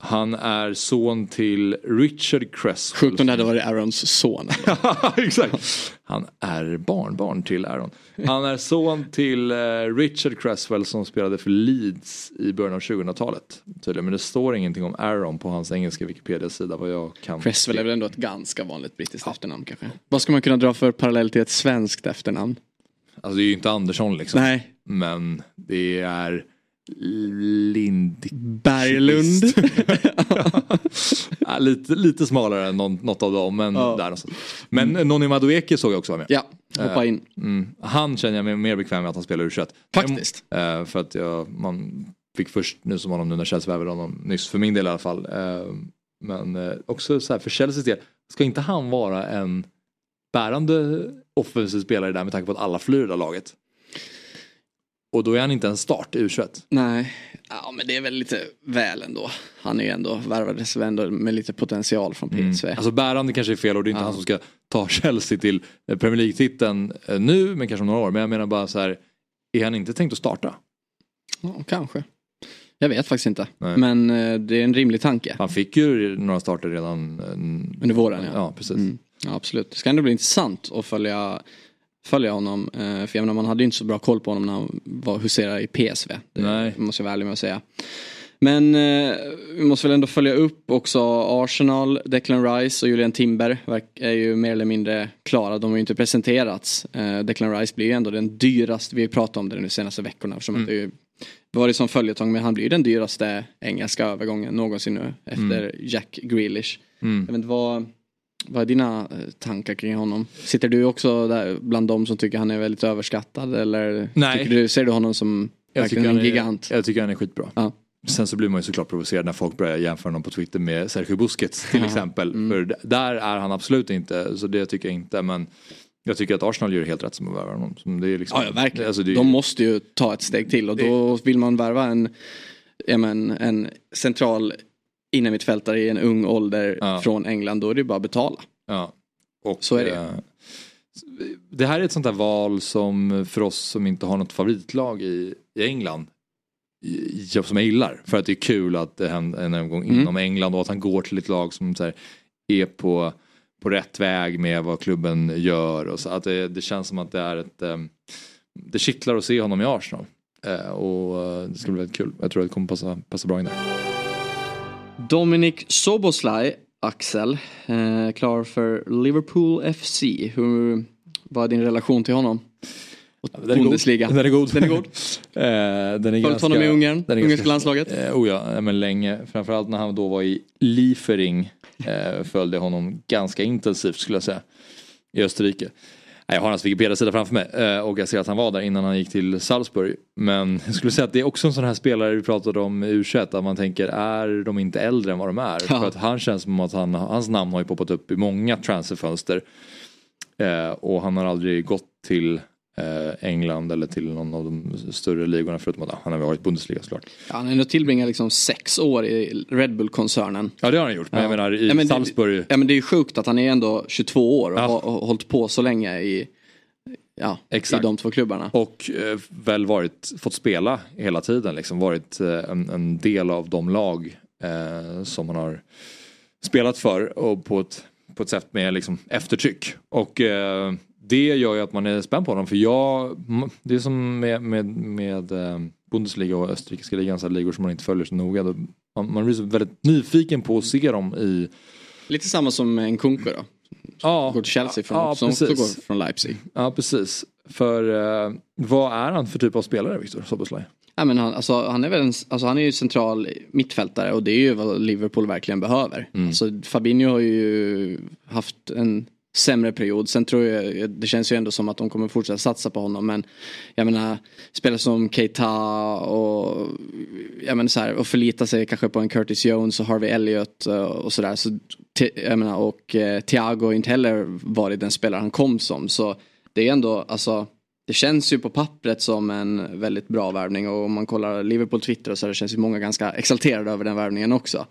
han är son till Richard Cresswell. Sjukt om det hade varit Aarons son. Exakt. Han är barnbarn till Aaron. Han är son till uh, Richard Cresswell som spelade för Leeds i början av 2000-talet. Men det står ingenting om Aaron på hans engelska Wikipedia-sida vad jag kan Cresswell är väl ändå ett ganska vanligt brittiskt ja. efternamn kanske. Vad ska man kunna dra för parallell till ett svenskt efternamn? Alltså det är ju inte Andersson liksom. Nej. Men det är Lind... Berglund. ja, lite, lite smalare än någon, något av dem. Men, ja. där men mm. Nonny Madueke såg jag också vara med. Ja, hoppa in. Uh, mm, han känner jag mig mer bekväm med att han spelar u Faktiskt. Uh, för att jag, man fick först nu som honom nu när Chelsea värvade honom nyss. För min del i alla fall. Uh, men också så här, för Chelseas del. Ska inte han vara en bärande offensiv spelare där med tanke på att alla flyr det laget? Och då är han inte en start i U21. Nej, ja, men det är väl lite väl ändå. Han är ju ändå, värvades ändå med lite potential från PSV. Mm. Alltså bärande kanske är fel och det är inte ja. han som ska ta Chelsea till eh, Premier League-titeln eh, nu, men kanske om några år. Men jag menar bara så här, är han inte tänkt att starta? Ja, kanske. Jag vet faktiskt inte. Nej. Men eh, det är en rimlig tanke. Han fick ju några starter redan under våren. Ja, ja precis. Mm. Ja, absolut. Det ska ändå bli intressant att följa följa honom. Eh, för jag menar, man hade ju inte så bra koll på honom när han var huserade i PSV. Det Nej. måste jag vara ärlig med att säga. Men eh, vi måste väl ändå följa upp också Arsenal, Declan Rice och Julian Timber är ju mer eller mindre klara. De har ju inte presenterats. Eh, Declan Rice blir ju ändå den dyraste, vi har pratat om det de senaste veckorna eftersom att det ju varit som följetong men han blir ju den dyraste engelska övergången någonsin nu efter Jack Grealish. Jag vet inte vad, vad är dina eh, tankar kring honom? Sitter du också där bland de som tycker han är väldigt överskattad eller Nej. tycker du, ser du honom som Jag tycker, en han är, gigant? jag tycker han är skitbra. Ja. Sen så blir man ju såklart provocerad när folk börjar jämföra honom på Twitter med Sergio Busquets till exempel. Mm. För där är han absolut inte, så det tycker jag inte. Men jag tycker att Arsenal gör helt rätt som att värva honom. Det är liksom, Ja, ja verkligen. Alltså, det är, De måste ju ta ett steg till och då vill man värva en, ja, men, en central innermittfältare i en ung ålder Ja. från England. Då är det ju bara att betala. Ja. Och, Så är det eh, det här är ett sånt där val som för oss som inte har något favoritlag i, i England. i- Som jag gillar. För att det är kul att det händer en övergång Mm. inom England och att han går till ett lag som här, är på, på rätt väg med vad klubben gör. Och så att det, det känns som att det är ett eh, Det kittlar att se honom i Arsenal. Eh, och det ska bli väldigt kul. Jag tror att det kommer passa, passa bra in där. Dominic Soboslaj, Axel, eh, klar för Liverpool FC. Hur, vad är din relation till honom? Och Den är. Bundesliga. Den är god. Den är god. Eh, den är Följt honom i Ungern, den ungerska landslaget. Eh, oh ja, ja, men länge. Framförallt när han då var i Liefering. Eh, följde honom ganska intensivt skulle jag säga. I Österrike. Jag har hans Wikipedia-sida framför mig eh, och jag ser att han var där innan han gick till Salzburg. Men jag skulle säga att det är också en sån här spelare vi pratade om i u att man tänker är de inte äldre än vad de är? Ja. För att han känns som att han, hans namn har ju poppat upp i många transferfönster. Eh, och han har aldrig gått till England eller till någon av de större ligorna förutom att han har varit i Bundesliga såklart. Ja, han har ändå tillbringat liksom sex år i Red Bull-koncernen. Ja det har han gjort, men jag Ja. menar i Ja, men det- Salzburg. Ja men det är ju sjukt att han är ändå 22 år och Ja. har hållit på så länge i, ja, Exakt. i de två klubbarna. Och eh, väl varit, fått spela hela tiden liksom. Varit eh, en, en del av de lag eh, som han har spelat för och på ett, på ett sätt med liksom eftertryck. Och eh, det gör ju att man är spänd på honom för jag, det är som med, med, med eh, Bundesliga och österrikiska ligan, så ligor som man inte följer så noga. Då, man, man blir väldigt nyfiken på att se dem i Lite samma som en Kunko då. Ja, Går till Chelsea från, ja, som också går från Leipzig. Ja precis. För eh, vad är han för typ av spelare Viktor Soboslaj? Ja, men han, alltså, han, är väl en, alltså, han är ju central mittfältare och det är ju vad Liverpool verkligen behöver. Mm. Alltså, Fabinho har ju haft en sämre period. Sen tror jag, det känns ju ändå som att de kommer fortsätta satsa på honom. Men jag menar, spelare som Keita och, jag menar, så här, och förlita sig kanske på en Curtis Jones och Harvey Elliott eh, och sådär. Så, jag menar, och eh, Thiago har inte heller varit den spelare han kom som. Så det är ändå, alltså det känns ju på pappret som en väldigt bra värvning och om man kollar Liverpool Twitter och så här, det känns ju många ganska exalterade över den värvningen också.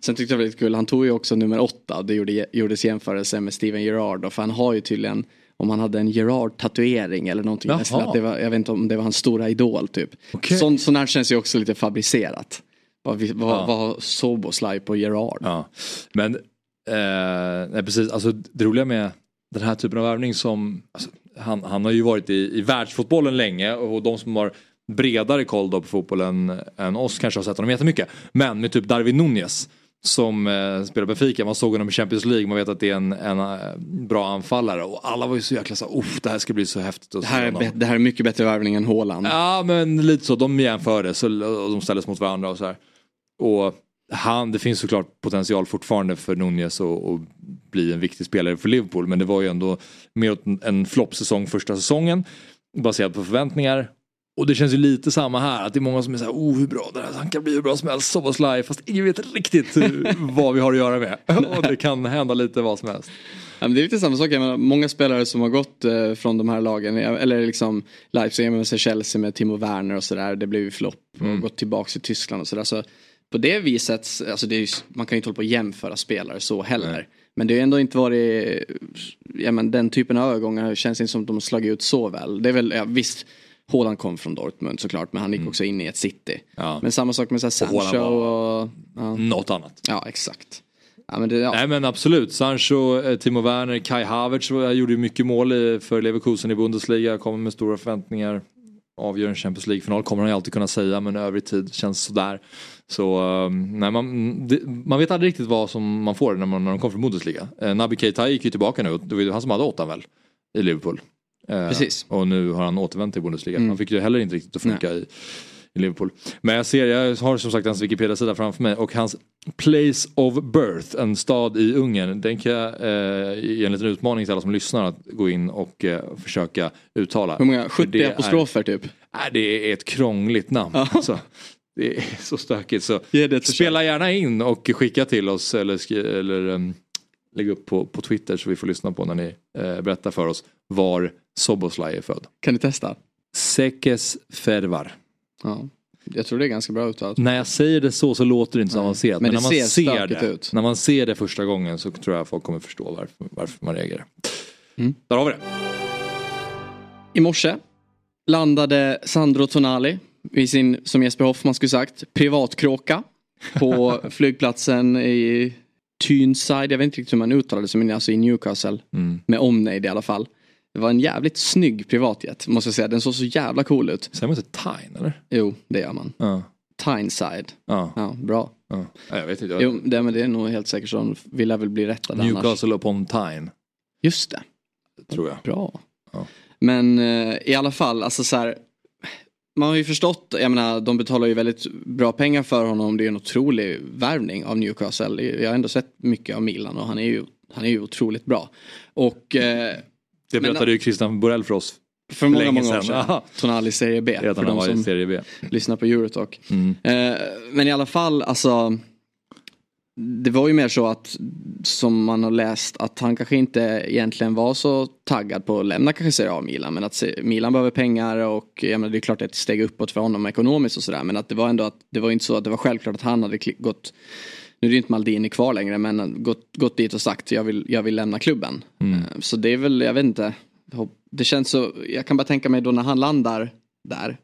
Sen tyckte jag det var lite kul, han tog ju också nummer åtta det gjorde, gjordes jämförelse med Steven Gerrard för han har ju tydligen om han hade en Gerrard-tatuering eller någonting. Att det var, jag vet inte om det var hans stora idol typ. Okej. Sånt, sånt här känns ju också lite fabricerat. Vad, vi- vad, Ja. vad har Soboslaj på Gerrard? Ja, men eh, nej, precis, alltså det roliga med den här typen av värvning som, alltså, han, han har ju varit i, i världsfotbollen länge och de som har bredare koll då på fotbollen än oss kanske har sett honom jättemycket. Men med typ Darwin Nunez som eh, spelar Benfica, man såg honom i Champions League, man vet att det är en, en eh, bra anfallare och alla var ju så jäkla så uff det här ska bli så häftigt Det, här är, det här är mycket bättre värvning än Haaland. Ja men lite så, de jämfördes och och de ställdes mot varandra och så här. Och han, det finns såklart potential fortfarande för Nunez att bli en viktig spelare för Liverpool men det var ju ändå mer en, floppsäsong första säsongen baserat på förväntningar. Och det känns ju lite samma här, att det är många som är såhär, oh hur bra det här, han kan bli hur bra som helst, Soboslaj, fast ingen vet riktigt vad vi har att göra med. Och det kan hända lite vad som helst. Ja, men det är lite samma sak, jag menar, många spelare som har gått eh, från de här lagen, eller liksom Leipzig med sig Chelsea med Timo Werner och sådär, det blev ju flopp och gått tillbaka till Tyskland och sådär. Så på det viset, alltså det är man kan ju inte hålla på att jämföra spelare så heller. Men det har ändå inte varit, ja men den typen av övergångar känns inte som att de har slagit ut så väl. Det är väl, ja, visst, Haaland kom från Dortmund såklart, men han gick också in i ett city. Ja. Men samma sak med så här Och Sancho var- och, ja, Något annat. ja exakt. Ja, men det, ja. Nej men absolut, Sancho, eh, Timo Werner, Kai Havertz var- gjorde ju mycket mål för Leverkusen i Bundesliga, kommer med stora förväntningar. Avgör en Champions League-final kommer han ju alltid kunna säga men övrig tid känns sådär. Så um, nej, man, man vet aldrig riktigt vad som man får när, man, när de kommer från Bundesliga. Eh, Naby Keita gick ju tillbaka nu, det var ju han som hade åttan väl? I Liverpool. Eh, Precis. Och nu har han återvänt till Bundesliga. Mm. Han fick ju heller inte riktigt att funka i, i Liverpool. Men jag ser, jag har som sagt hans Wikipedia-sida framför mig och hans Place of Birth, en stad i Ungern. Den kan jag eh, ge en liten utmaning till alla som lyssnar att gå in och eh, försöka uttala. Hur många? För 70 det är- apostrofer typ? Nej, det är ett krångligt namn. Ja. Alltså, det är så stökigt. Så spela gärna in och skicka till oss eller, eller um, lägg upp på, på Twitter så vi får lyssna på när ni eh, berättar för oss var Soboslaj är född. Kan du testa? Sekes Fervar. Ja. Jag tror det är ganska bra uttalat. När jag säger det så så låter det inte så Nej. avancerat. Men Men, när man ser det, ut. när man ser det första gången så tror jag folk kommer förstå varför, varför man reagerar. Mm. Där har vi det. I morse landade Sandro Tonali i sin, som Jesper Hoffman skulle sagt, privatkråka på flygplatsen i Tyneside. Jag vet inte riktigt hur man uttalar det, men alltså i Newcastle. Mm. Med omnejd i alla fall. Det var en jävligt snygg privatjet, måste jag säga. Den såg så jävla cool ut. Säger man inte Tyne eller? Jo, det gör man. Ja. Tyneside. Ja. Ja, bra. ja. Nej, Jag vet inte. Jo, det, men det är nog helt säkert så. De vill väl bli rättade annars. Newcastle upon Tyne. Just det. Tror jag. Bra. Ja. Men eh, i alla fall, alltså så här. Man har ju förstått, jag menar de betalar ju väldigt bra pengar för honom. Det är en otrolig värvning av Newcastle. Jag har ändå sett mycket av Milan och han är ju, han är ju otroligt bra. Och eh, Det Men- berättade ju Christian Borell för oss. för många, länge många år sedan. sedan. Tonali Serie B. Redan för de som B. lyssnar på Eurotalk. Mm. Eh, men i alla fall, alltså. Det var ju mer så att som man har läst att han kanske inte egentligen var så taggad på att lämna kanske Serie A Milan. Men att Milan behöver pengar och jag menar, det är klart det är ett steg uppåt för honom ekonomiskt och sådär. Men att det var ändå att det var inte så att det var självklart att han hade gått nu är det inte Maldini kvar längre men gått, gått dit och sagt jag vill, jag vill lämna klubben. Mm. Eh, Så det är väl, jag vet inte. Det känns så, jag kan bara tänka mig då när han landar där.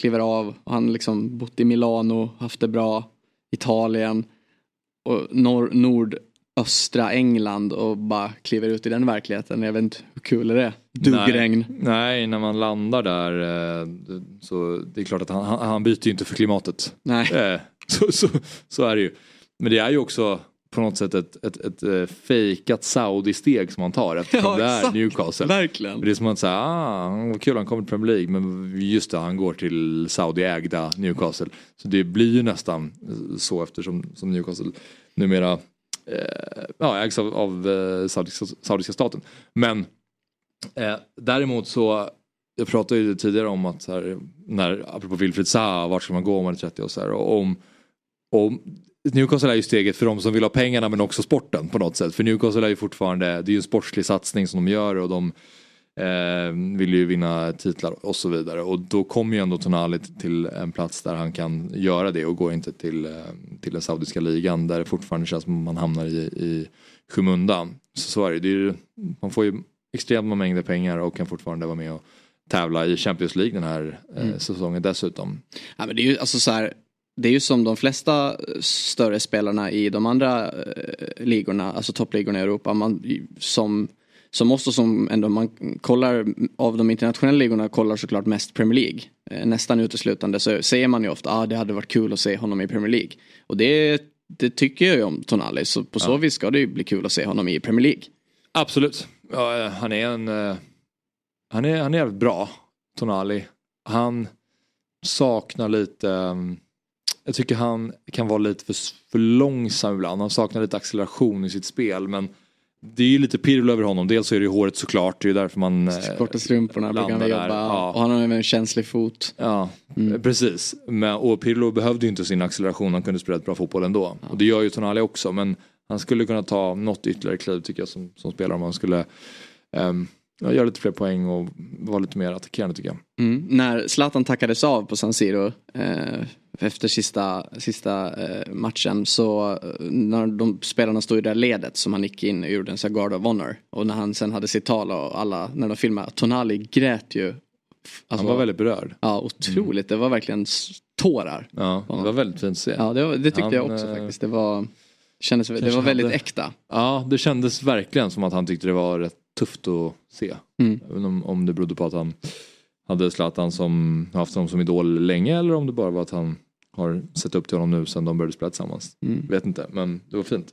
Kliver av och han liksom bott i Milano, haft det bra. Italien. Och nor, nordöstra England och bara kliver ut i den verkligheten. Jag vet inte hur kul är det? Duggregn. Nej, nej, när man landar där eh, så det är klart att han, han, han byter ju inte för klimatet. Nej. Eh, så, så, så är det ju. Men det är ju också på något sätt ett, ett, ett, ett fejkat Saudi-steg som man tar eftersom Ja, det är exakt. Newcastle. Verkligen. Det är som att säga, ah, vad kul han kommer till Premier League. Men just det, han går till Saudi-ägda Newcastle. Så det blir ju nästan så eftersom som Newcastle numera eh, ja, ägs av, av eh, saudiska, saudiska staten. Men eh, däremot så, jag pratade ju tidigare om att så här, när, apropå Wilfried Zaha, vart ska man gå om man är 30 och så här. Och om, om Newcastle är ju steget för de som vill ha pengarna men också sporten på något sätt. För Newcastle är ju fortfarande, det är ju en sportslig satsning som de gör och de eh, vill ju vinna titlar och så vidare. Och då kommer ju ändå Tonali till en plats där han kan göra det och går inte till, eh, till den saudiska ligan där det fortfarande känns som man hamnar i, i skymundan. Så, så är det, det är ju, man får ju extrema mängder pengar och kan fortfarande vara med och tävla i Champions League den här eh, Mm. säsongen dessutom. Ja, men det är ju alltså så här, det är ju som de flesta större spelarna i de andra eh, ligorna, alltså toppligorna i Europa. Man, som, som oss och som ändå man kollar av de internationella ligorna kollar såklart mest Premier League. Eh, nästan uteslutande så säger man ju ofta att ah, det hade varit kul att se honom i Premier League. Och det, det tycker jag ju om Tonali så på så Ja. vis ska det ju bli kul att se honom i Premier League. Absolut. Ja, eh, han är en... eh, Han är, han är jävligt bra, Tonali. Han saknar lite... ehm, Jag tycker han kan vara lite för, för långsam ibland. Han saknar lite acceleration i sitt spel. Men det är ju lite pirvel över honom. Dels så är det ju håret såklart. Det är ju därför man... eh, Korta strumporna brukar han jobba. Ja. och han har även en känslig fot. Ja, Mm. precis. Men, och Pirlo behövde ju inte sin acceleration, han kunde spela ett bra fotboll ändå. Och det gör ju Tonali också, men han skulle kunna ta något ytterligare kliv tycker jag som, som spelare om han skulle um, göra lite fler poäng och vara lite mer attackerande tycker jag. Mm. När Zlatan tackades av på San Siro eh, efter sista, sista eh, matchen så eh, när de spelarna stod i det där ledet som han gick in och gjorde en här guard of honor och när han sen hade sitt tal och alla när de filmade Tonali grät ju. Alltså, han var väldigt berörd. Ja otroligt, det var verkligen tårar. Ja, det var väldigt fint att se. Ja det, var, det tyckte Han, jag också eh, faktiskt. Det var Kändes, det var väldigt hade- äkta. Ja, det kändes verkligen som att han tyckte det var rätt tufft att se. Mm. Även om, om det berodde på att han hade Zlatan som haft honom som idol länge eller om det bara var att han har sett upp till honom nu sen de började spela tillsammans. Mm. Vet inte, men det var fint.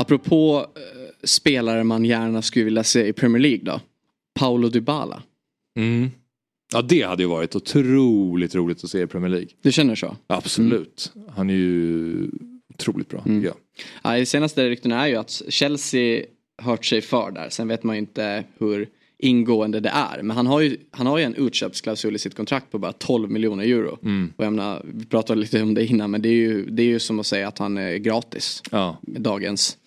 Apropå eh, spelare man gärna skulle vilja se i Premier League då. Paulo Dybala. Mm. Ja, det hade ju varit otroligt roligt att se i Premier League. Du känner så? Absolut. Han är ju otroligt bra Mm. jag. Ja, det senaste rykten är ju att Chelsea hört sig för där. Sen vet man ju inte hur ingående det är. Men han har ju, han har ju en utköpsklausul i sitt kontrakt på bara 12 miljoner euro. Mm. Och jag menar, vi pratade lite om det innan men det är ju, det är ju som att säga att han är gratis. Ja. Med dagens.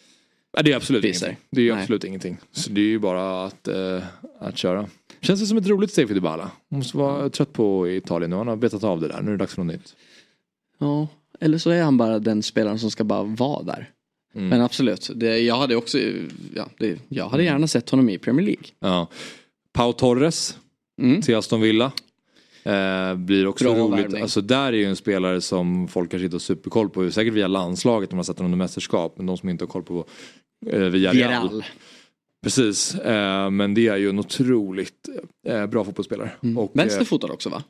Det är absolut ingenting. Det är ju Nej. absolut ingenting. Så det är ju bara att, eh, att köra. Känns det som ett roligt steg för Dybala. Måste vara trött på Italien nu. Han har betat av det där. Nu är det dags för något nytt. Ja, eller så är han bara den spelaren som ska bara vara där. Mm. Men absolut, det, jag hade också, ja, det, jag hade gärna sett honom i Premier League. Ja. Pau Torres Mm. till Aston Villa. Eh, blir också Bra roligt. värvning. Alltså där är ju en spelare som folk kanske inte har superkoll på. Säkert via landslaget när man har sett honom under mästerskap. Men de som inte har koll på eh, via Real. Viral. Precis. Eh, men det är ju en otroligt eh, bra fotbollsspelare. Och, eh, Vänsterfotad också va?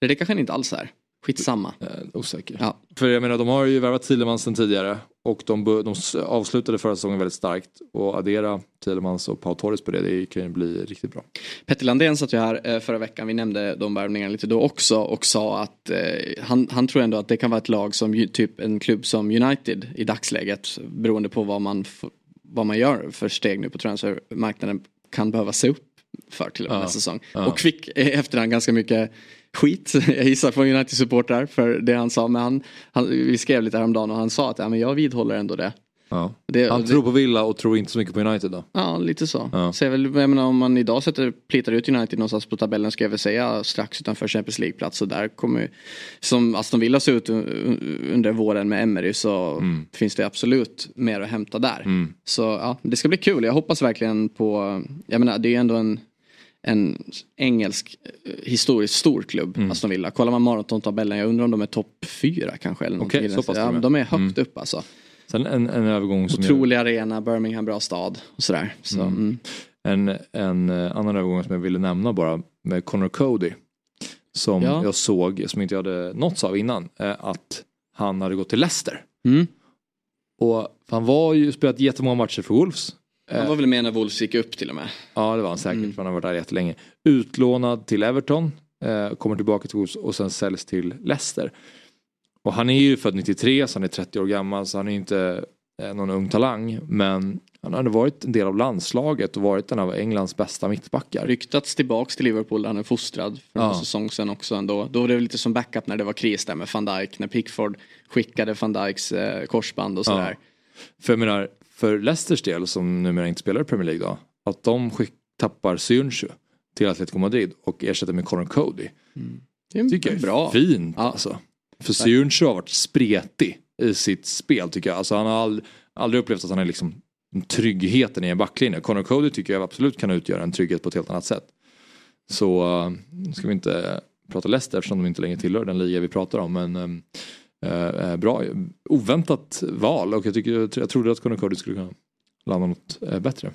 Det, det kanske han inte alls är. Skitsamma. Eh, osäker. Ja. För jag menar de har ju värvat Thielemans sen tidigare och de, de avslutade förra säsongen väldigt starkt. Och addera Thielemans och Pau Torres på det, det kan ju bli riktigt bra. Petter Landén satt ju här eh, förra veckan, vi nämnde de värvningarna lite då också och sa att eh, han, han tror ändå att det kan vara ett lag som typ en klubb som United i dagsläget beroende på vad man, vad man gör för steg nu på transfermarknaden kan behöva se upp för till och med Ja. nästa säsong. Ja. Och fick i efterhand ganska mycket skit, jag gissar från United-supportrar för det han sa. Men han, han, vi skrev lite häromdagen och han sa att ja, men jag vidhåller ändå det. Ja. Det- Han det- tror på Villa och tror inte så mycket på United då. Ja, lite så. Ja. Så jag, väl, jag menar, om man idag sätter, plitar ut United någonstans på tabellen ska jag väl säga strax utanför Champions League-plats. Så där kommer, som Aston Villa ser ut un- under våren med Emery så finns det absolut mer att hämta där. Mm. Så ja, det ska bli kul. Jag hoppas verkligen på, jag menar det är ändå en en engelsk eh, historiskt stor klubb, Mm. Aston Villa. Kollar man maratontabellen, jag undrar om de är topp fyra kanske. Eller någonting. så pass ja, de är högt Mm. upp alltså. Sen en, en övergång som Otrolig arena, Birmingham bra stad och sådär. Så, Mm. mm. En, en eh, annan övergång som jag ville nämna bara med Connor Cody. Som Ja. jag såg, som inte jag hade nåtts av innan, eh, att han hade gått till Leicester. Mm. Och han var ju spelat jättemånga matcher för Wolves. Han var väl med när Wolves gick upp till och med. Ja det var han säkert, Mm. för han har varit där jättelänge. Utlånad till Everton, eh, kommer tillbaka till Wolves och sen säljs till Leicester. Och han är ju född 93 så han är 30 år gammal så han är inte eh, någon ung talang. Men han hade varit en del av landslaget och varit en av Englands bästa mittbackar. Ryktats tillbaks till Liverpool där han är fostrad för Ja. en säsong sedan också ändå. Då var det lite som backup när det var kris där med van Dijk. När Pickford skickade van Dijks eh, korsband och sådär. För jag menar, för Leicesters del som numera inte spelar i Premier League då. Att de skick, tappar Syunshu till Atletico Madrid och ersätter med Connor Cody. Det är tycker jag är bra. fint Ja. alltså. För Syunshu har varit spretig i sitt spel tycker jag. Alltså han har ald- aldrig upplevt att han är liksom tryggheten i en backlinje. Connor Cody tycker jag absolut kan utgöra en trygghet på ett helt annat sätt. Så nu ska vi inte prata Leicester eftersom de inte längre tillhör den liga vi pratar om. Men um, eh, bra, oväntat val och jag, tycker, jag trodde att Connor Cody skulle kunna landa något eh, bättre.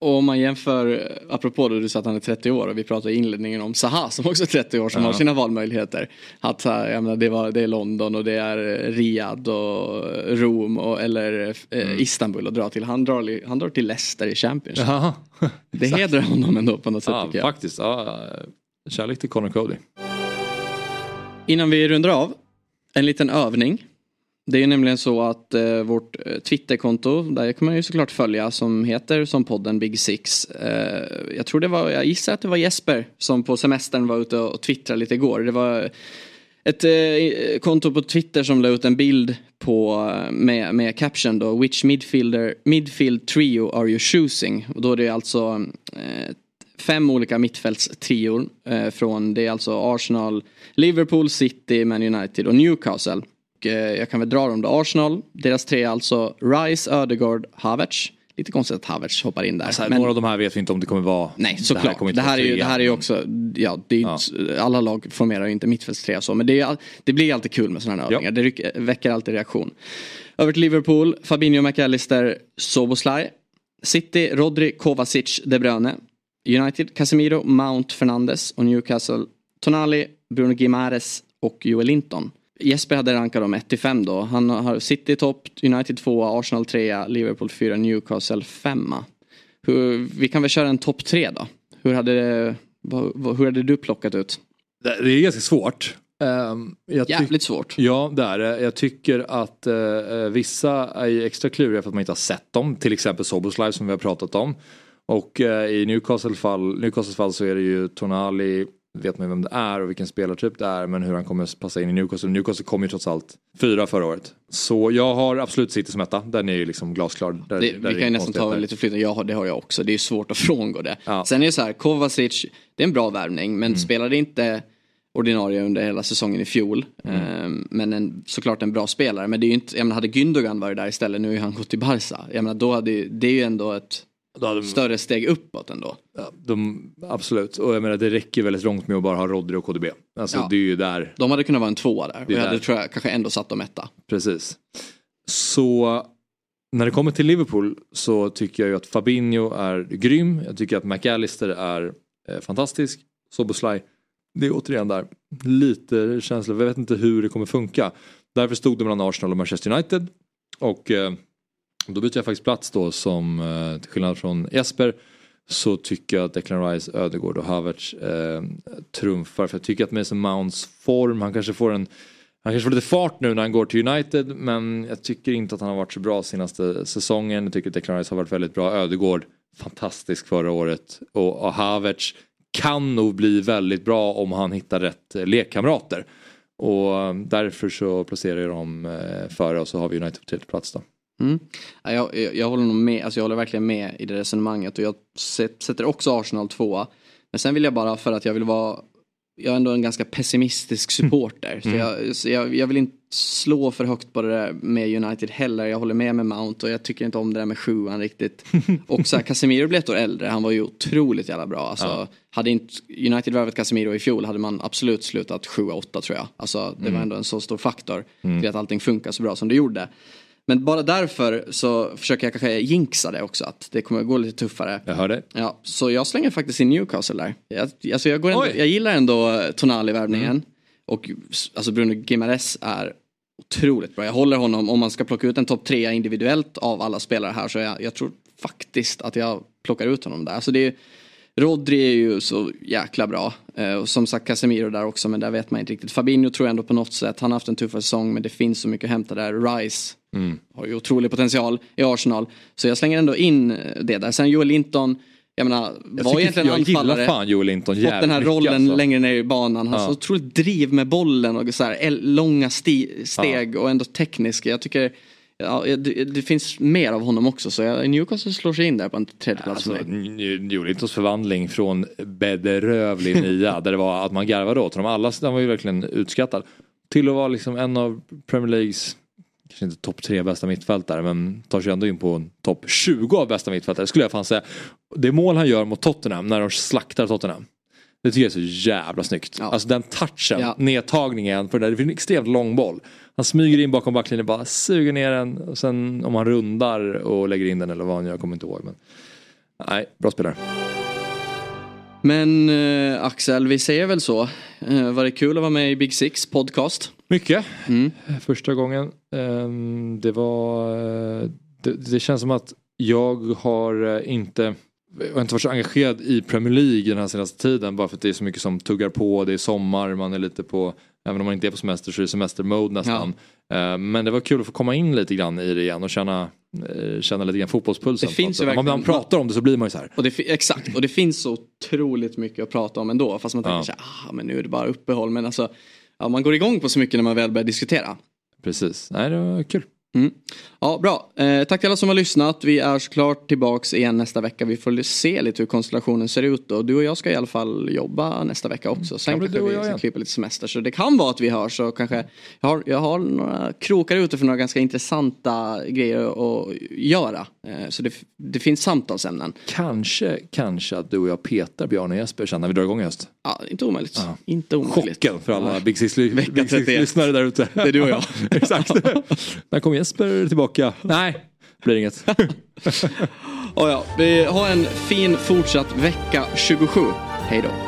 Och om man jämför, apropå då du sa att han är 30 år och vi pratade i inledningen om Zaha som också är 30 år som Ja. har sina valmöjligheter. Att eh, jag menar, det, var, det är London och det är eh, Riyadh och Rom och, eller eh, Istanbul att dra till. Han drar, han drar till Leicester i Championship. Jaha. Det hedrar honom ändå på något sätt Ja, faktiskt. Ja, kärlek till Connor Cody. Innan vi rundar av, en liten övning. Det är ju nämligen så att eh, vårt eh, Twitterkonto, där kan man ju såklart följa, som heter som podden Big Six. Eh, jag tror det var, jag gissar att det var Jesper som på semestern var ute och twittrade lite igår. Det var ett eh, konto på Twitter som la ut en bild på, eh, med, med caption då, Which midfielder, midfield trio are you choosing? Och då är det alltså eh, fem olika mittfältstrior eh, från, det är alltså Arsenal, Liverpool, City, Man United och Newcastle. Och, eh, jag kan väl dra dem då. Arsenal, deras tre är alltså Rice, Ödegaard, Havertz. Lite konstigt att Havertz hoppar in där. Alltså, men... Några av de här vet vi inte om det kommer vara. Nej såklart. Det här, det här är ju, det här är ju också, ja, det är ja. Inte, alla lag formerar ju inte mittfältstrea så. Men det, är, det blir alltid kul med sådana här övningar. Ja. Det väcker alltid reaktion. Över till Liverpool, Fabinho, McAllister, Soboslaj. City, Rodri, Kovacic, De Bruyne. United, Casemiro, Mount, Fernandes och Newcastle, Tonali, Bruno Gimares och Joel Linton. Jesper hade rankat dem 1 5 då. Han har City topp, United 2, Arsenal 3, Liverpool 4, Newcastle 5. vi kan väl köra en topp 3 då. Hur hade, hur hade du plockat ut? Det är ganska svårt. Um, Jävligt svårt. Ja det är det. Jag tycker att uh, vissa är extra kluriga för att man inte har sett dem. Till exempel Soboslaj som vi har pratat om. Och uh, i Newcastle fall, Newcastles fall så är det ju Tonali, vet man vem det är och vilken spelartyp det är men hur han kommer passa in i Newcastle. Newcastle kom ju trots allt fyra förra året. Så jag har absolut City som etta. Den är ju liksom glasklar. Där, det, där vi kan ju nästan ta lite flytt. Ja, det har jag också. Det är svårt att frångå det. Ja. Sen är det så här, Kovacic, det är en bra värvning men mm. spelade inte ordinarie under hela säsongen i fjol. Mm. Ehm, men en, såklart en bra spelare. Men det är ju inte, jag menar, hade Gündogan varit där istället, nu har han gått till Barca. Jag menar, då hade, det är ju ändå ett de, större steg uppåt ändå. Ja, de, absolut, och jag menar det räcker väldigt långt med att bara ha Rodri och KDB. Alltså ja. det är ju där. De hade kunnat vara en tvåa där. Och jag hade tror jag kanske ändå satt dem etta. Precis. Så när det kommer till Liverpool så tycker jag ju att Fabinho är grym. Jag tycker att McAllister är eh, fantastisk. Soboslaj, det är återigen där lite känsla. Jag vet inte hur det kommer funka. Därför stod det mellan Arsenal och Manchester United. Och eh, då byter jag faktiskt plats då som, eh, till skillnad från Jesper, så tycker jag att Declan Rice, Ödegård och Havertz eh, trumfar. För jag tycker att Mason Mounts form, han kanske får en han kanske får lite fart nu när han går till United men jag tycker inte att han har varit så bra senaste säsongen. Jag tycker att Declan Rice har varit väldigt bra. Ödegård fantastisk förra året och, och Havertz kan nog bli väldigt bra om han hittar rätt lekkamrater. Och eh, därför så placerar jag dem eh, före och så har vi United på tredje plats då. Mm. Jag, jag, jag, håller nog med, alltså jag håller verkligen med i det resonemanget och jag sätter också Arsenal tvåa. Men sen vill jag bara för att jag vill vara jag är ändå en ganska pessimistisk supporter. Mm. Så, jag, så jag, jag, vill inte slå för högt på det där med United heller. Jag håller med med Mount och jag tycker inte om det där med sjuan riktigt. och så här, Casemiro blev ett år äldre. Han var ju otroligt jävla bra. Alltså, ja. Hade inte United värvat Casemiro i fjol hade man absolut slutat sjua, åtta tror jag. Alltså, det mm. var ändå en så stor faktor mm. till att allting funkar så bra som det gjorde. Men bara därför så försöker jag kanske jinxa det också. Att det kommer gå lite tuffare. Jag hör det. Ja, så jag slänger faktiskt in Newcastle där. Jag, alltså jag, går ändå, jag gillar ändå Tonali-värvningen. Mm. Och alltså Bruno Gimares är otroligt bra. Jag håller honom, om man ska plocka ut en topp trea individuellt av alla spelare här så jag, jag tror faktiskt att jag plockar ut honom där. Alltså det är, Rodri är ju så jäkla bra. Eh, och som sagt Casemiro där också men där vet man inte riktigt. Fabinho tror jag ändå på något sätt, han har haft en tuffare säsong men det finns så mycket att hämta där. Rice mm. har ju otrolig potential i Arsenal. Så jag slänger ändå in det där. Sen Joel Linton, jag menar, jag var egentligen jag anfallare. Jag fan Joel Linton Fått den här rollen alltså. längre ner i banan. Han har ja. så otroligt driv med bollen och så här, långa steg ja. och ändå teknisk. Jag tycker Ja, det, det, finns mer av honom också så jag, Newcastle slår sig in där på en tredje plats. Alltså, Jolintons förvandling från bedrövlig nia där det var att man garvade åt honom. Alla den var ju verkligen utskattad. Till att vara liksom en av Premier Leagues kanske inte topp tre bästa mittfältare men tar sig ändå in på topp 20 av bästa mittfältare skulle jag fan säga. Det mål han gör mot Tottenham när de slaktar Tottenham. Det tycker jag är så jävla snyggt. Ja. Alltså den touchen, ja. nedtagningen på det där. Det är en extremt lång boll. Han smyger in bakom backlinjen bara suger ner den. Och sen om han rundar och lägger in den eller vad han gör, jag kommer inte ihåg. Men... Nej, bra spelare. Men äh, Axel, vi säger väl så. Äh, var det kul att vara med i Big Six podcast? Mycket. Mm. Första gången. Ähm, det var... Äh, det, det, känns som att jag har inte jag har inte varit så engagerad i Premier League den här senaste tiden bara för att det är så mycket som tuggar på, det är sommar, man är lite på, även om man inte är på semester så är det semestermode nästan. Eh, Men det var kul att få komma in lite grann i det igen och känna, eh, känna lite grann fotbollspulsen. Det finns ju att Om man verkligen- pratar om det så blir man ju så här. Och det, exakt, och det finns så otroligt mycket att prata om ändå. Fast man tänker Ja. så här, ah, men nu är det bara uppehåll. Men alltså, ja, man går igång på så mycket när man väl börjar diskutera. Precis, nej det var kul. Mm. Ja, bra. Eh, tack till alla som har lyssnat. Vi är såklart tillbaks igen nästa vecka. Vi får se lite hur konstellationen ser ut. Och du och jag ska i alla fall jobba nästa vecka också. Sen Kan bli kanske vi ska klippa lite semester. Så det kan vara att vi hörs. Och kanske, jag, har, jag har några krokar ute för några ganska intressanta grejer att göra. Eh, så det, det finns samtalsämnen. Kanske, kanske att du och jag petar Björn och Jesper sen när vi drar igång i höst. Ja, inte omöjligt. Inte omöjligt. Chocken för alla Ja. Big Six- Vecka Big 31. Six-lyssnare där ute. Det är du och jag. Exakt. när kommer Jesper tillbaka? Nej, blir inget. Och ja, vi har en fin fortsatt vecka 27. Hej då.